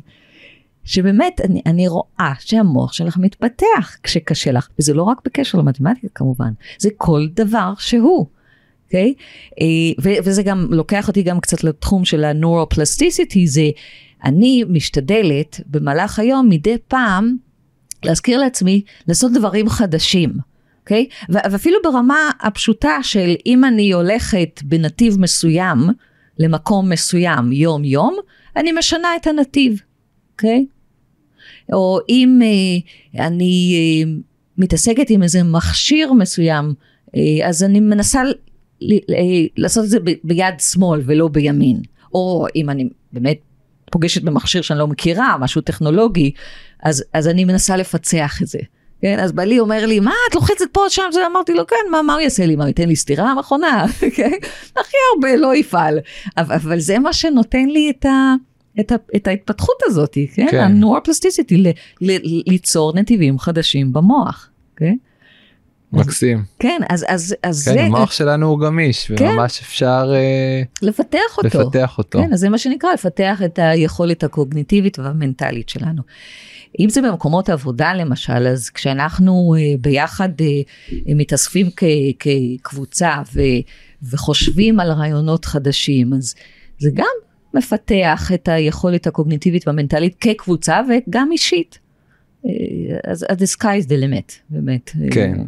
שבאמת, אני, אני רואה שהמוח שלך מתפתח כשקשה לך, וזה לא רק בקשר למתמטיקה כמובן, זה כל דבר שהוא. אוקיי? Okay? וזה גם לוקח אותי גם קצת לתחום של ה-neuroplasticity, זה אני משתדלת במהלך היום מדי פעם להזכיר לעצמי לעשות דברים חדשים. אוקיי? Okay? ואפילו ברמה הפשוטה של אם אני הולכת בנתיב מסוים למקום מסוים יום יום, אני משנה את הנתיב, אוקיי? Okay? או אם אה, אני אה, מתעסקת עם איזה מכשיר מסוים, אה, אז אני מנסה אה, לעשות את זה ב, ביד שמאל ולא בימין. או אם אני באמת פוגשת במכשיר שאני לא מכירה, משהו טכנולוגי, אז, אז אני מנסה לפצח את זה. כן, אז בעלי אומר לי, מה, את לוחצת פה, שם, זה, אמרתי לו, כן, מה, מה הוא יעשה לי, מה, ייתן לי סטירה מכונה, כן, הכי הרבה לא יפעל, אבל, אבל זה מה שנותן לי את, ה, את, ה, את ההתפתחות הזאת, כן, כן. הנורפלסטיסיטי, ל, ליצור נתיבים חדשים במוח, כן. מקסים. כן, אז, אז, אז כן, זה... המוח שלנו הוא גמיש, כן. וממש אפשר uh, לפתח אותו. לפתח אותו. כן, אז זה מה שנקרא, לפתח את היכולת הקוגניטיבית והמנטלית שלנו. אם זה במקומות עבודה למשל, אז כשאנחנו uh, ביחד uh, מתאספים כ, כקבוצה ו, וחושבים על רעיונות חדשים, אז זה גם מפתח את היכולת הקוגניטיבית והמנטלית כקבוצה וגם אישית. אז the sky is the limit, באמת. כן.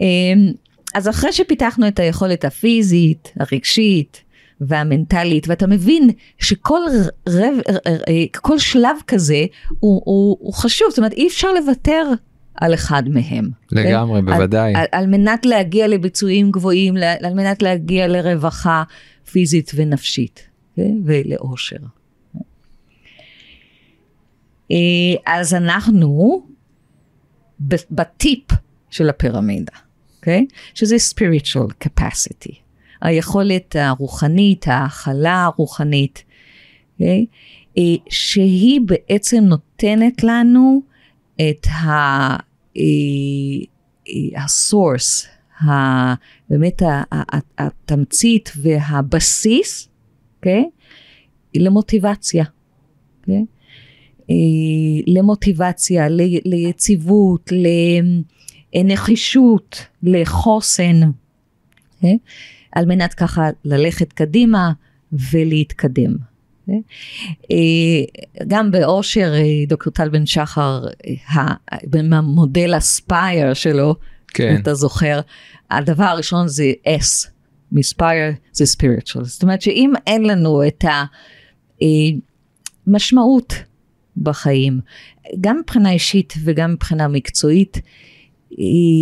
אמ, אז אחרי שפיתחנו את היכולת הפיזית, הרגשית והמנטלית, ואתה מבין שכל רב, אה, כל שלב כזה הוא, הוא, הוא חשוב, זאת אומרת אי אפשר לוותר על אחד מהם. לגמרי, כן? בוודאי. על, על, על מנת להגיע לביצועים גבוהים, על מנת להגיע לרווחה פיזית ונפשית כן? ולאושר. אה, אז אנחנו בטיפ של הפירמידה, אוקיי? Okay? שזה spiritual capacity, היכולת הרוחנית, ההכלה הרוחנית, okay? אה, שהיא בעצם נותנת לנו את ה... הסורס, אה, באמת התמצית והבסיס, okay? אוקיי? למוטיבציה. Okay? אוקיי? אה, למוטיבציה, ליציבות, לנחישות, לחוסן, okay? אה? על מנת ככה ללכת קדימה ולהתקדם. Okay? אה? גם באושר דוקטור טל בן שחר, במודל הספייר שלו, כן. אתה זוכר, הדבר הראשון זה S, מספייר זה spiritual. זאת אומרת שאם אין לנו את המשמעות בחיים, גם מבחינה אישית וגם מבחינה מקצועית,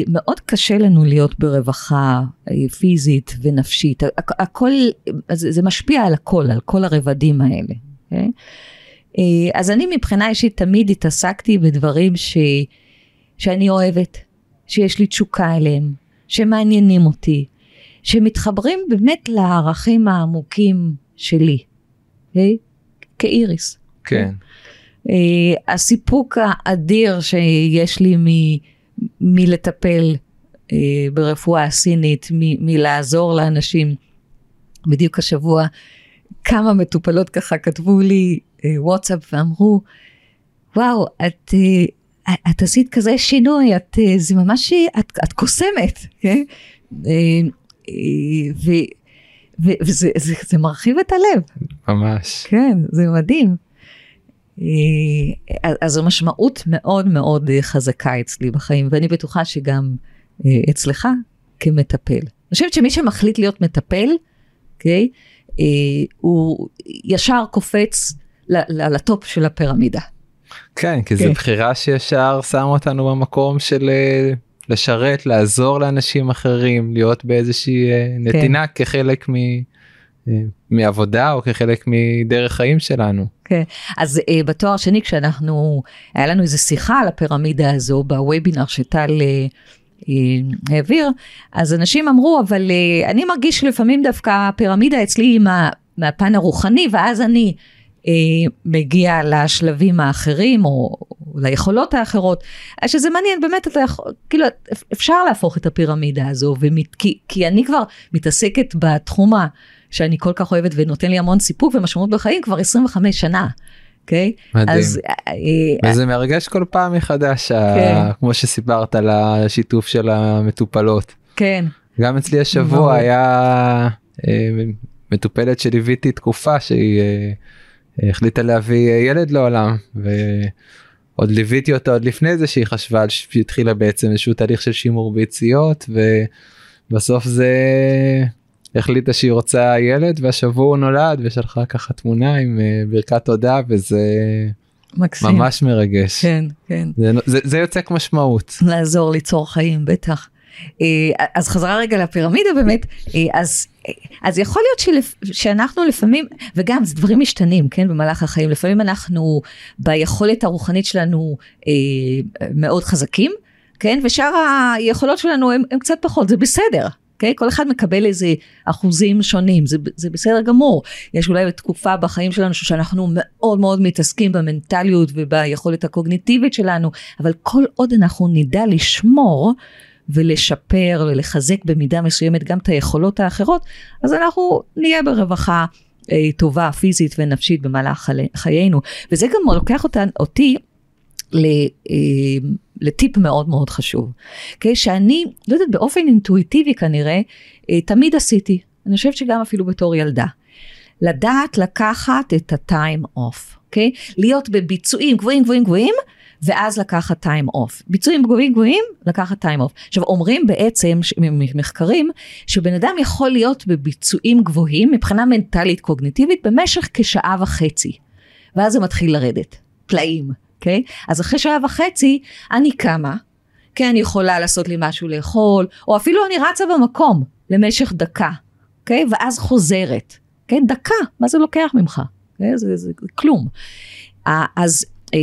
מאוד קשה לנו להיות ברווחה אה, פיזית ונפשית, הכל, זה משפיע על הכל, על כל הרבדים האלה. Okay? אה? אה, אז אני מבחינה אישית תמיד התעסקתי בדברים ש, שאני אוהבת, שיש לי תשוקה אליהם, שמעניינים אותי, שמתחברים באמת לערכים העמוקים שלי, okay? כאיריס. כן. Okay? הסיפוק האדיר שיש לי מ, מלטפל אה, ברפואה הסינית, מ, מלעזור לאנשים. בדיוק השבוע כמה מטופלות ככה כתבו לי אה, וואטסאפ ואמרו, וואו, את, את עשית כזה שינוי, את, זה ממש, את, את קוסמת, כן? ו, ו, וזה זה, זה מרחיב את הלב. ממש. כן, זה מדהים. אה, אז זו משמעות מאוד מאוד חזקה אצלי בחיים, ואני בטוחה שגם אה, אצלך כמטפל. אני חושבת שמי שמחליט להיות מטפל, אוקיי, okay, הוא ישר קופץ לטופ של הפירמידה. כן, כי זו כן. בחירה שישר שמה אותנו במקום של אה, לשרת, לעזור לאנשים אחרים, להיות באיזושהי נתינה כן. כחלק מ... מעבודה או כחלק מדרך חיים שלנו. כן, אז uh, בתואר שני כשאנחנו, היה לנו איזו שיחה על הפירמידה הזו בוובינר שטל uh, העביר, אז אנשים אמרו, אבל uh, אני מרגיש לפעמים דווקא הפירמידה אצלי היא מה, מהפן הרוחני, ואז אני uh, מגיע לשלבים האחרים, או ליכולות האחרות, שזה מעניין, באמת, אתה יכול, כאילו, אפשר להפוך את הפירמידה הזו, ומת, כי, כי אני כבר מתעסקת בתחום ה... שאני כל כך אוהבת ונותן לי המון סיפוק ומשמעות בחיים כבר 25 שנה. אוקיי? Okay? מדהים. אז, אה, אה, וזה מרגש כל פעם מחדש, כן. כמו שסיפרת על השיתוף של המטופלות. כן. גם אצלי השבוע היה אה, מטופלת שליוויתי תקופה שהיא החליטה להביא ילד לעולם. ועוד ליוויתי אותה עוד לפני זה שהיא חשבה שהיא התחילה בעצם איזשהו תהליך של שימור ביציות ובסוף זה החליטה שהיא רוצה ילד והשבוע הוא נולד ושלחה ככה תמונה עם uh, ברכת תודה וזה מקסים. ממש מרגש. כן, כן. זה, זה, זה יוצא כמשמעות. לעזור ליצור חיים, בטח. אה, אז חזרה רגע לפירמידה באמת, אה, אז, אז יכול להיות שלפ, שאנחנו לפעמים, וגם זה דברים משתנים, כן, במהלך החיים, לפעמים אנחנו ביכולת הרוחנית שלנו אה, מאוד חזקים, כן, ושאר היכולות שלנו הם, הם קצת פחות, זה בסדר? אוקיי? כל אחד מקבל איזה אחוזים שונים, זה, זה בסדר גמור. יש אולי תקופה בחיים שלנו שאנחנו מאוד מאוד מתעסקים במנטליות וביכולת הקוגניטיבית שלנו, אבל כל עוד אנחנו נדע לשמור ולשפר ולחזק במידה מסוימת גם את היכולות האחרות, אז אנחנו נהיה ברווחה אה, טובה פיזית ונפשית במהלך חיינו. וזה גם לוקח אותי ל... אה, לטיפ מאוד מאוד חשוב. Okay, אוקיי? שאני, לא יודעת, באופן אינטואיטיבי כנראה, אה, תמיד עשיתי, אני חושבת שגם אפילו בתור ילדה. לדעת לקחת את ה-time off, אוקיי? Okay? להיות בביצועים גבוהים גבוהים גבוהים, ואז לקחת time off. ביצועים גבוהים גבוהים, לקחת time off. עכשיו אומרים בעצם, מחקרים, שבן אדם יכול להיות בביצועים גבוהים מבחינה מנטלית קוגניטיבית במשך כשעה וחצי, ואז זה מתחיל לרדת, פלאים. אוקיי? אז אחרי שעה וחצי אני קמה, כן, אני יכולה לעשות לי משהו לאכול, או אפילו אני רצה במקום למשך דקה, אוקיי? ואז חוזרת, כן? דקה, מה זה לוקח ממך? אוקיי? זה, זה, זה כלום. אז אה,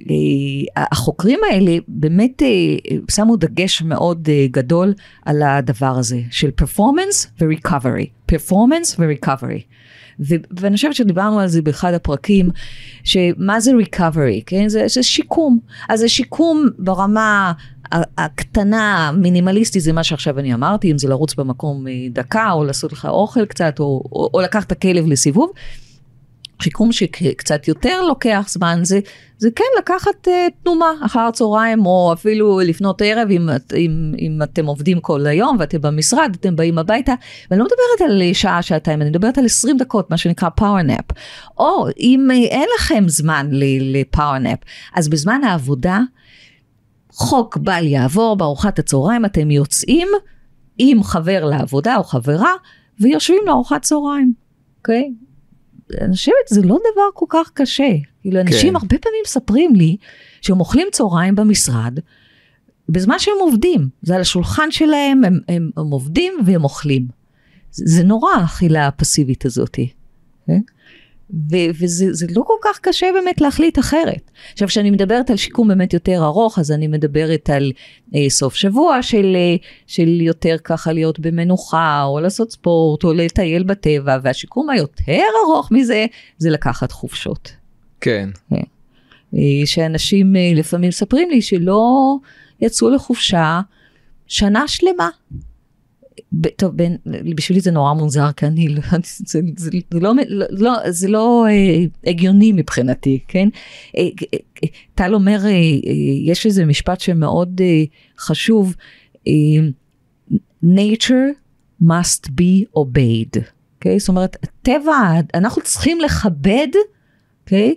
אה, החוקרים האלה באמת אה, שמו דגש מאוד אה, גדול על הדבר הזה של performance ו-recovery, performance ו-recovery. ואני חושבת שדיברנו על זה באחד הפרקים, שמה זה recovery, כן? זה, זה שיקום. אז זה שיקום ברמה הקטנה, המינימליסטית, זה מה שעכשיו אני אמרתי, אם זה לרוץ במקום אה, דקה, או לעשות לך אוכל קצת, או, או, או לקחת את הכלב לסיבוב. שיקום שקצת יותר לוקח זמן זה, זה כן לקחת uh, תנומה אחר הצהריים או אפילו לפנות ערב אם, אם, אם אתם עובדים כל היום ואתם במשרד אתם באים הביתה ואני לא מדברת על שעה שעתיים אני מדברת על 20 דקות מה שנקרא nap או אם אין לכם זמן nap אז בזמן העבודה חוק בל יעבור בארוחת הצהריים אתם יוצאים עם חבר לעבודה או חברה ויושבים לארוחת צהריים. אוקיי? Okay? אני חושבת, זה לא דבר כל כך קשה. כאילו, אנשים כן. הרבה פעמים מספרים לי שהם אוכלים צהריים במשרד, בזמן שהם עובדים. זה על השולחן שלהם, הם, הם, הם עובדים והם אוכלים. זה, זה נורא, האכילה הפסיבית הזאת. כן? ו- וזה לא כל כך קשה באמת להחליט אחרת. עכשיו, כשאני מדברת על שיקום באמת יותר ארוך, אז אני מדברת על אה, סוף שבוע של, אה, של יותר ככה להיות במנוחה, או לעשות ספורט, או לטייל בטבע, והשיקום היותר ארוך מזה, זה לקחת חופשות. כן. כן. אה, שאנשים אה, לפעמים מספרים לי שלא יצאו לחופשה שנה שלמה. טוב, בין, בשבילי זה נורא מוזר, כי אני, לא, זה, זה, זה לא, לא, זה לא אה, הגיוני מבחינתי, כן? אה, אה, טל אומר, אה, אה, יש איזה משפט שמאוד אה, חשוב, אה, nature must be obeyed, okay? אוקיי? זאת אומרת, טבע, אנחנו צריכים לכבד, okay? אוקיי?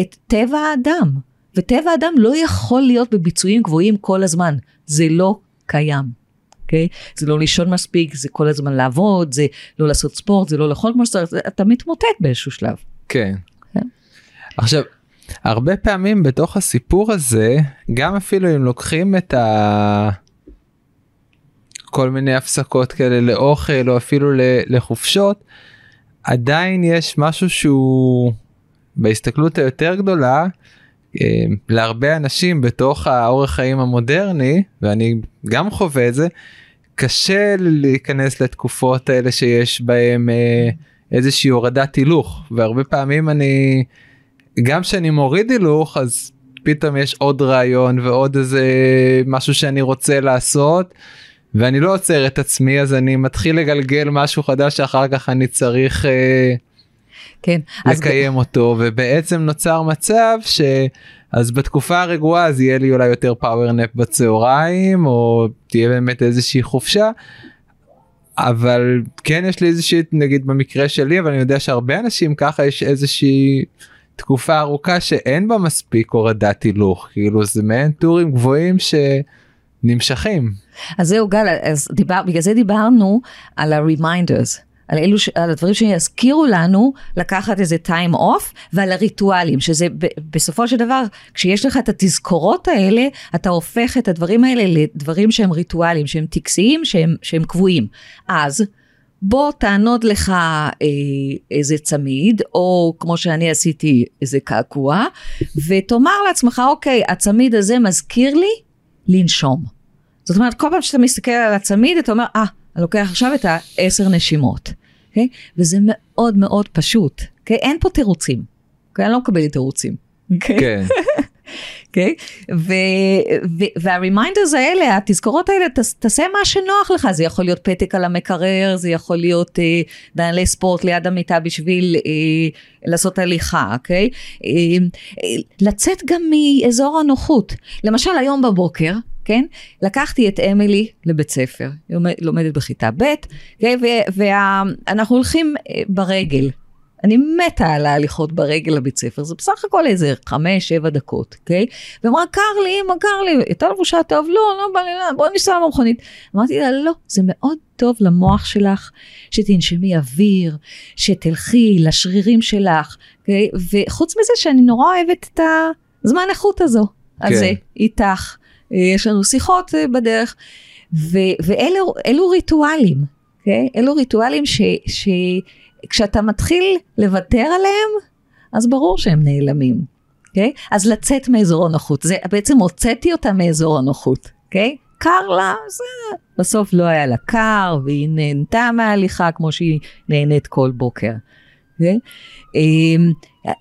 את טבע האדם, וטבע האדם לא יכול להיות בביצועים גבוהים כל הזמן, זה לא קיים. אוקיי? Okay? זה לא לישון מספיק, זה כל הזמן לעבוד, זה לא לעשות ספורט, זה לא לאכול כמו שצריך, אתה מתמוטט באיזשהו שלב. כן. כן. עכשיו, הרבה פעמים בתוך הסיפור הזה, גם אפילו אם לוקחים את כל מיני הפסקות כאלה לאוכל או אפילו לחופשות, עדיין יש משהו שהוא בהסתכלות היותר גדולה, להרבה אנשים בתוך האורח חיים המודרני, ואני גם חווה את זה, קשה להיכנס לתקופות האלה שיש בהם אה, איזושהי הורדת הילוך, והרבה פעמים אני, גם כשאני מוריד הילוך, אז פתאום יש עוד רעיון ועוד איזה משהו שאני רוצה לעשות. ואני לא עוצר את עצמי אז אני מתחיל לגלגל משהו חדש שאחר כך אני צריך אה, כן, לקיים אז... אותו ובעצם נוצר מצב ש... אז בתקופה הרגועה אז יהיה לי אולי יותר פאוור נפ בצהריים או תהיה באמת איזושהי חופשה. אבל כן יש לי איזושהי נגיד במקרה שלי אבל אני יודע שהרבה אנשים ככה יש איזושהי תקופה ארוכה שאין בה מספיק הורדת הילוך כאילו זה מעין טורים גבוהים שנמשכים. אז זהו גל אז דיבר בגלל זה דיברנו על ה-reminders. על, אלו. על הדברים שיזכירו לנו לקחת איזה time off ועל הריטואלים, שזה ב, בסופו של דבר, כשיש לך את התזכורות האלה, אתה הופך את הדברים האלה לדברים שהם ריטואלים, שהם טקסיים, שהם, שהם קבועים. אז בוא תענוד לך אה, איזה צמיד, או כמו שאני עשיתי, איזה קעקוע, ותאמר לעצמך, אוקיי, הצמיד הזה מזכיר לי לנשום. זאת אומרת, כל פעם שאתה מסתכל על הצמיד, אתה אומר, אה, ah, אני לוקח עכשיו את העשר נשימות, okay? אוקיי? וזה מאוד מאוד פשוט, okay? אוקיי? אין פה תירוצים, okay? אוקיי? אני לא מקבלת תירוצים. Okay? כן. אוקיי? וה reminders האלה, התזכורות האלה, ת, תעשה מה שנוח לך, זה יכול להיות פתק על המקרר, זה יכול להיות אה, נעלי ספורט ליד המיטה בשביל אה, לעשות הליכה, אוקיי? אה, לצאת גם מאזור הנוחות. למשל היום בבוקר, כן? לקחתי את אמילי לבית ספר, היא לומדת בכיתה ב', כן? ואנחנו הולכים אה, ברגל. אני מתה על ההליכות ברגל לבית ספר, זה בסך הכל איזה חמש, שבע דקות, אוקיי? ואמרה, קר לי, אמא, קר לי, הייתה לבושה טוב, לא, לא בא לי, לא, בוא ניסע למכונית. אמרתי לה, לא, זה מאוד טוב למוח שלך, שתנשמי אוויר, שתלכי לשרירים שלך, אוקיי? וחוץ מזה שאני נורא אוהבת את הזמן איכות הזו, כן. הזה, איתך. יש לנו שיחות אה, בדרך, ו, ואלו ריטואלים, okay? אוקיי? אלו ריטואלים שכשאתה מתחיל לוותר עליהם, אז ברור שהם נעלמים, okay? אוקיי? אז לצאת מאזור הנוחות, זה בעצם הוצאתי אותה מאזור הנוחות, אוקיי? Okay? קר לה, זה... בסוף לא היה לה קר, והיא נהנתה מההליכה כמו שהיא נהנית כל בוקר. Okay? אוקיי? אמ,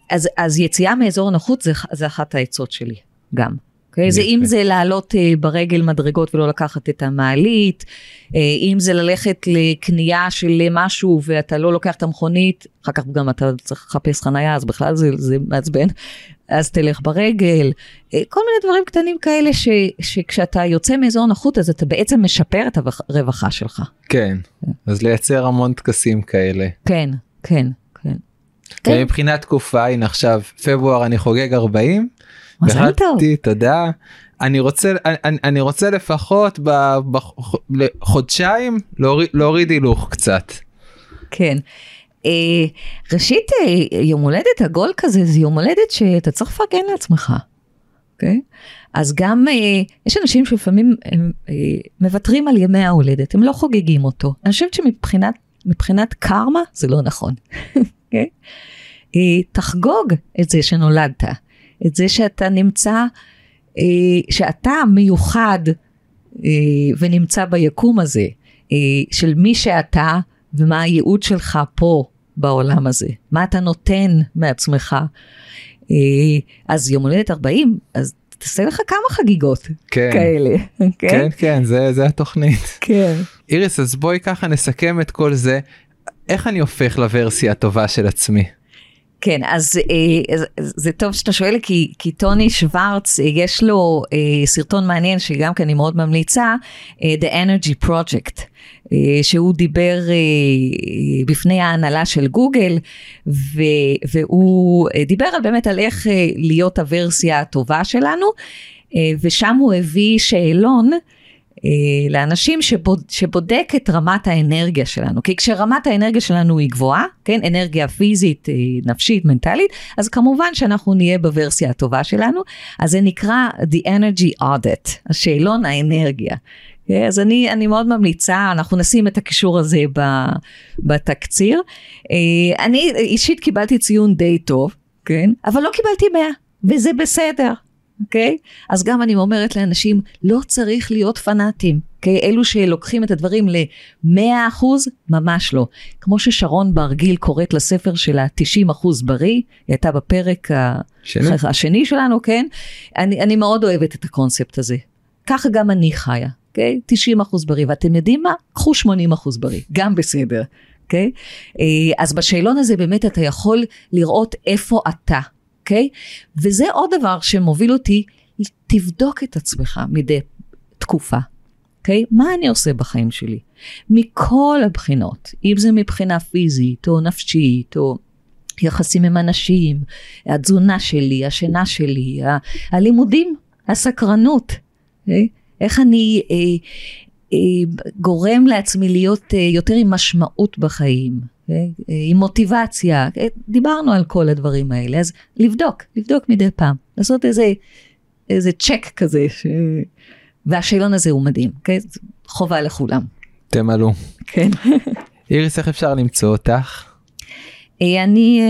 אז, אז יציאה מאזור הנוחות זה, זה אחת העצות שלי גם. Okay, אוקיי? זה אם זה לעלות uh, ברגל מדרגות ולא לקחת את המעלית, uh, אם זה ללכת לקנייה של משהו ואתה לא לוקח את המכונית, אחר כך גם אתה צריך לחפש חנייה, אז בכלל זה, זה מעצבן, אז תלך ברגל, uh, כל מיני דברים קטנים כאלה ש, שכשאתה יוצא מאזור נוחות אז אתה בעצם משפר את הרווחה שלך. כן, אז לייצר המון טקסים כאלה. כן, כן, כן. ומבחינת תקופה, הנה עכשיו פברואר אני חוגג 40. מזל טוב. תודה. אני רוצה אני, אני רוצה לפחות בחודשיים להוריד, להוריד הילוך קצת. כן. אה, ראשית אה, יום הולדת עגול כזה זה יום הולדת שאתה צריך לפרגן לעצמך. Okay? אוקיי? אז גם אה, יש אנשים שלפעמים הם אה, מוותרים על ימי ההולדת הם לא חוגגים אותו אני חושבת שמבחינת מבחינת קרמה זה לא נכון. okay? אוקיי? אה, תחגוג את זה שנולדת. את זה שאתה נמצא, אה, שאתה מיוחד אה, ונמצא ביקום הזה, אה, של מי שאתה ומה הייעוד שלך פה בעולם הזה, מה אתה נותן מעצמך. אז יום הולדת 40, אז תעשה לך כמה חגיגות כן, כאלה. כן, כן, כן זה, זה התוכנית. כן. איריס, אז בואי ככה נסכם את כל זה. איך אני הופך לוורסיה הטובה של עצמי? כן, אז אה, זה טוב שאתה שואל, כי, כי טוני שוורץ, אה, יש לו אה, סרטון מעניין שגם כן אני מאוד ממליצה, אה, The Energy Project, אה, שהוא דיבר אה, בפני ההנהלה של גוגל, ו, והוא אה, דיבר באמת על איך אה, להיות הוורסיה הטובה שלנו, אה, ושם הוא הביא שאלון, לאנשים שבוד, שבודק את רמת האנרגיה שלנו. כי כשרמת האנרגיה שלנו היא גבוהה, כן, אנרגיה פיזית, אה, נפשית, מנטלית, אז כמובן שאנחנו נהיה בוורסיה הטובה שלנו, אז זה נקרא The Energy Audit, השאלון האנרגיה. Okay, אז אני, אני מאוד ממליצה, אנחנו נשים את הקישור הזה ב, בתקציר. אה, אני אישית קיבלתי ציון די טוב, כן? אבל לא קיבלתי 100, וזה בסדר, אוקיי? Okay? אז גם אני אומרת לאנשים, לא צריך להיות פנאטים. אוקיי? Okay? אלו שלוקחים את הדברים ל-100 אחוז, ממש לא. כמו ששרון ברגיל קוראת לספר שלה 90 אחוז בריא, היא הייתה בפרק שני. השני שלנו, כן? אני, אני מאוד אוהבת את הקונספט הזה. ככה גם אני חיה, אוקיי? Okay? 90 אחוז בריא, ואתם יודעים מה? קחו 80 אחוז בריא, גם בסדר, אוקיי? Okay? אז בשאלון הזה באמת אתה יכול לראות איפה אתה, אוקיי? וזה עוד דבר שמוביל אותי, תבדוק את עצמך מדי תקופה. אוקיי? Okay? מה אני עושה בחיים שלי? מכל הבחינות, אם זה מבחינה פיזית או נפשית או יחסים עם אנשים, התזונה שלי, השינה שלי, ה- הלימודים, הסקרנות, okay? אוקיי? איך אני אה, אה, גורם לעצמי להיות אה, יותר עם משמעות בחיים, עם מוטיבציה? דיברנו על כל הדברים האלה, אז לבדוק, לבדוק מדי פעם, לעשות איזה, איזה צ'ק כזה. ש... והשאלון הזה הוא מדהים, כן? חובה לכולם. תמלאו. כן. איריס, איך אפשר למצוא אותך? אני,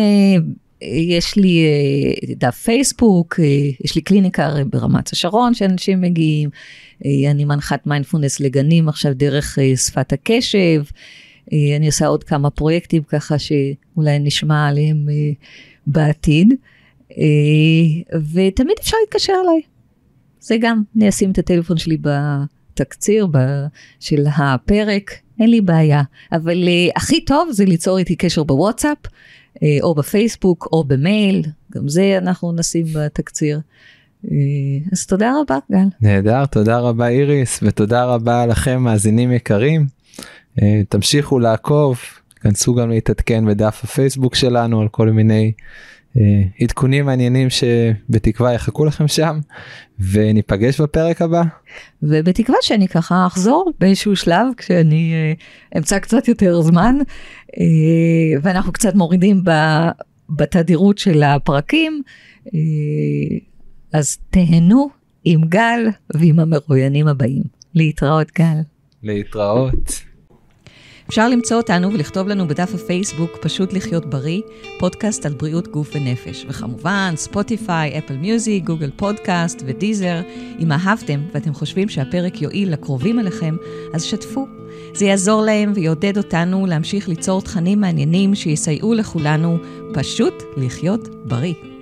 יש לי דף פייסבוק, יש לי קליניקה ברמת השרון שאנשים מגיעים, אני מנחת מיינדפולנס לגנים עכשיו דרך שפת הקשב, אני עושה עוד כמה פרויקטים ככה שאולי נשמע עליהם בעתיד, ותמיד אפשר להתקשר אליי. זה גם, אני אשים את הטלפון שלי בתקציר של הפרק, אין לי בעיה. אבל הכי טוב זה ליצור איתי קשר בוואטסאפ, או בפייסבוק, או במייל, גם זה אנחנו נשים בתקציר. אז תודה רבה, גל. נהדר, תודה רבה איריס, ותודה רבה לכם מאזינים יקרים. Uh, תמשיכו לעקוב, כנסו גם להתעדכן בדף הפייסבוק שלנו על כל מיני עדכונים מעניינים שבתקווה יחכו לכם שם וניפגש בפרק הבא. ובתקווה שאני ככה אחזור באיזשהו שלב כשאני אמצא קצת יותר זמן ואנחנו קצת מורידים בתדירות של הפרקים אז תהנו עם גל ועם המרואיינים הבאים. להתראות גל. להתראות. אפשר למצוא אותנו ולכתוב לנו בדף הפייסבוק פשוט לחיות בריא, פודקאסט על בריאות גוף ונפש. וכמובן, ספוטיפיי, אפל מיוזיק, גוגל פודקאסט ודיזר. אם אהבתם ואתם חושבים שהפרק יועיל לקרובים אליכם, אז שתפו. זה יעזור להם ויעודד אותנו להמשיך ליצור תכנים מעניינים שיסייעו לכולנו פשוט לחיות בריא.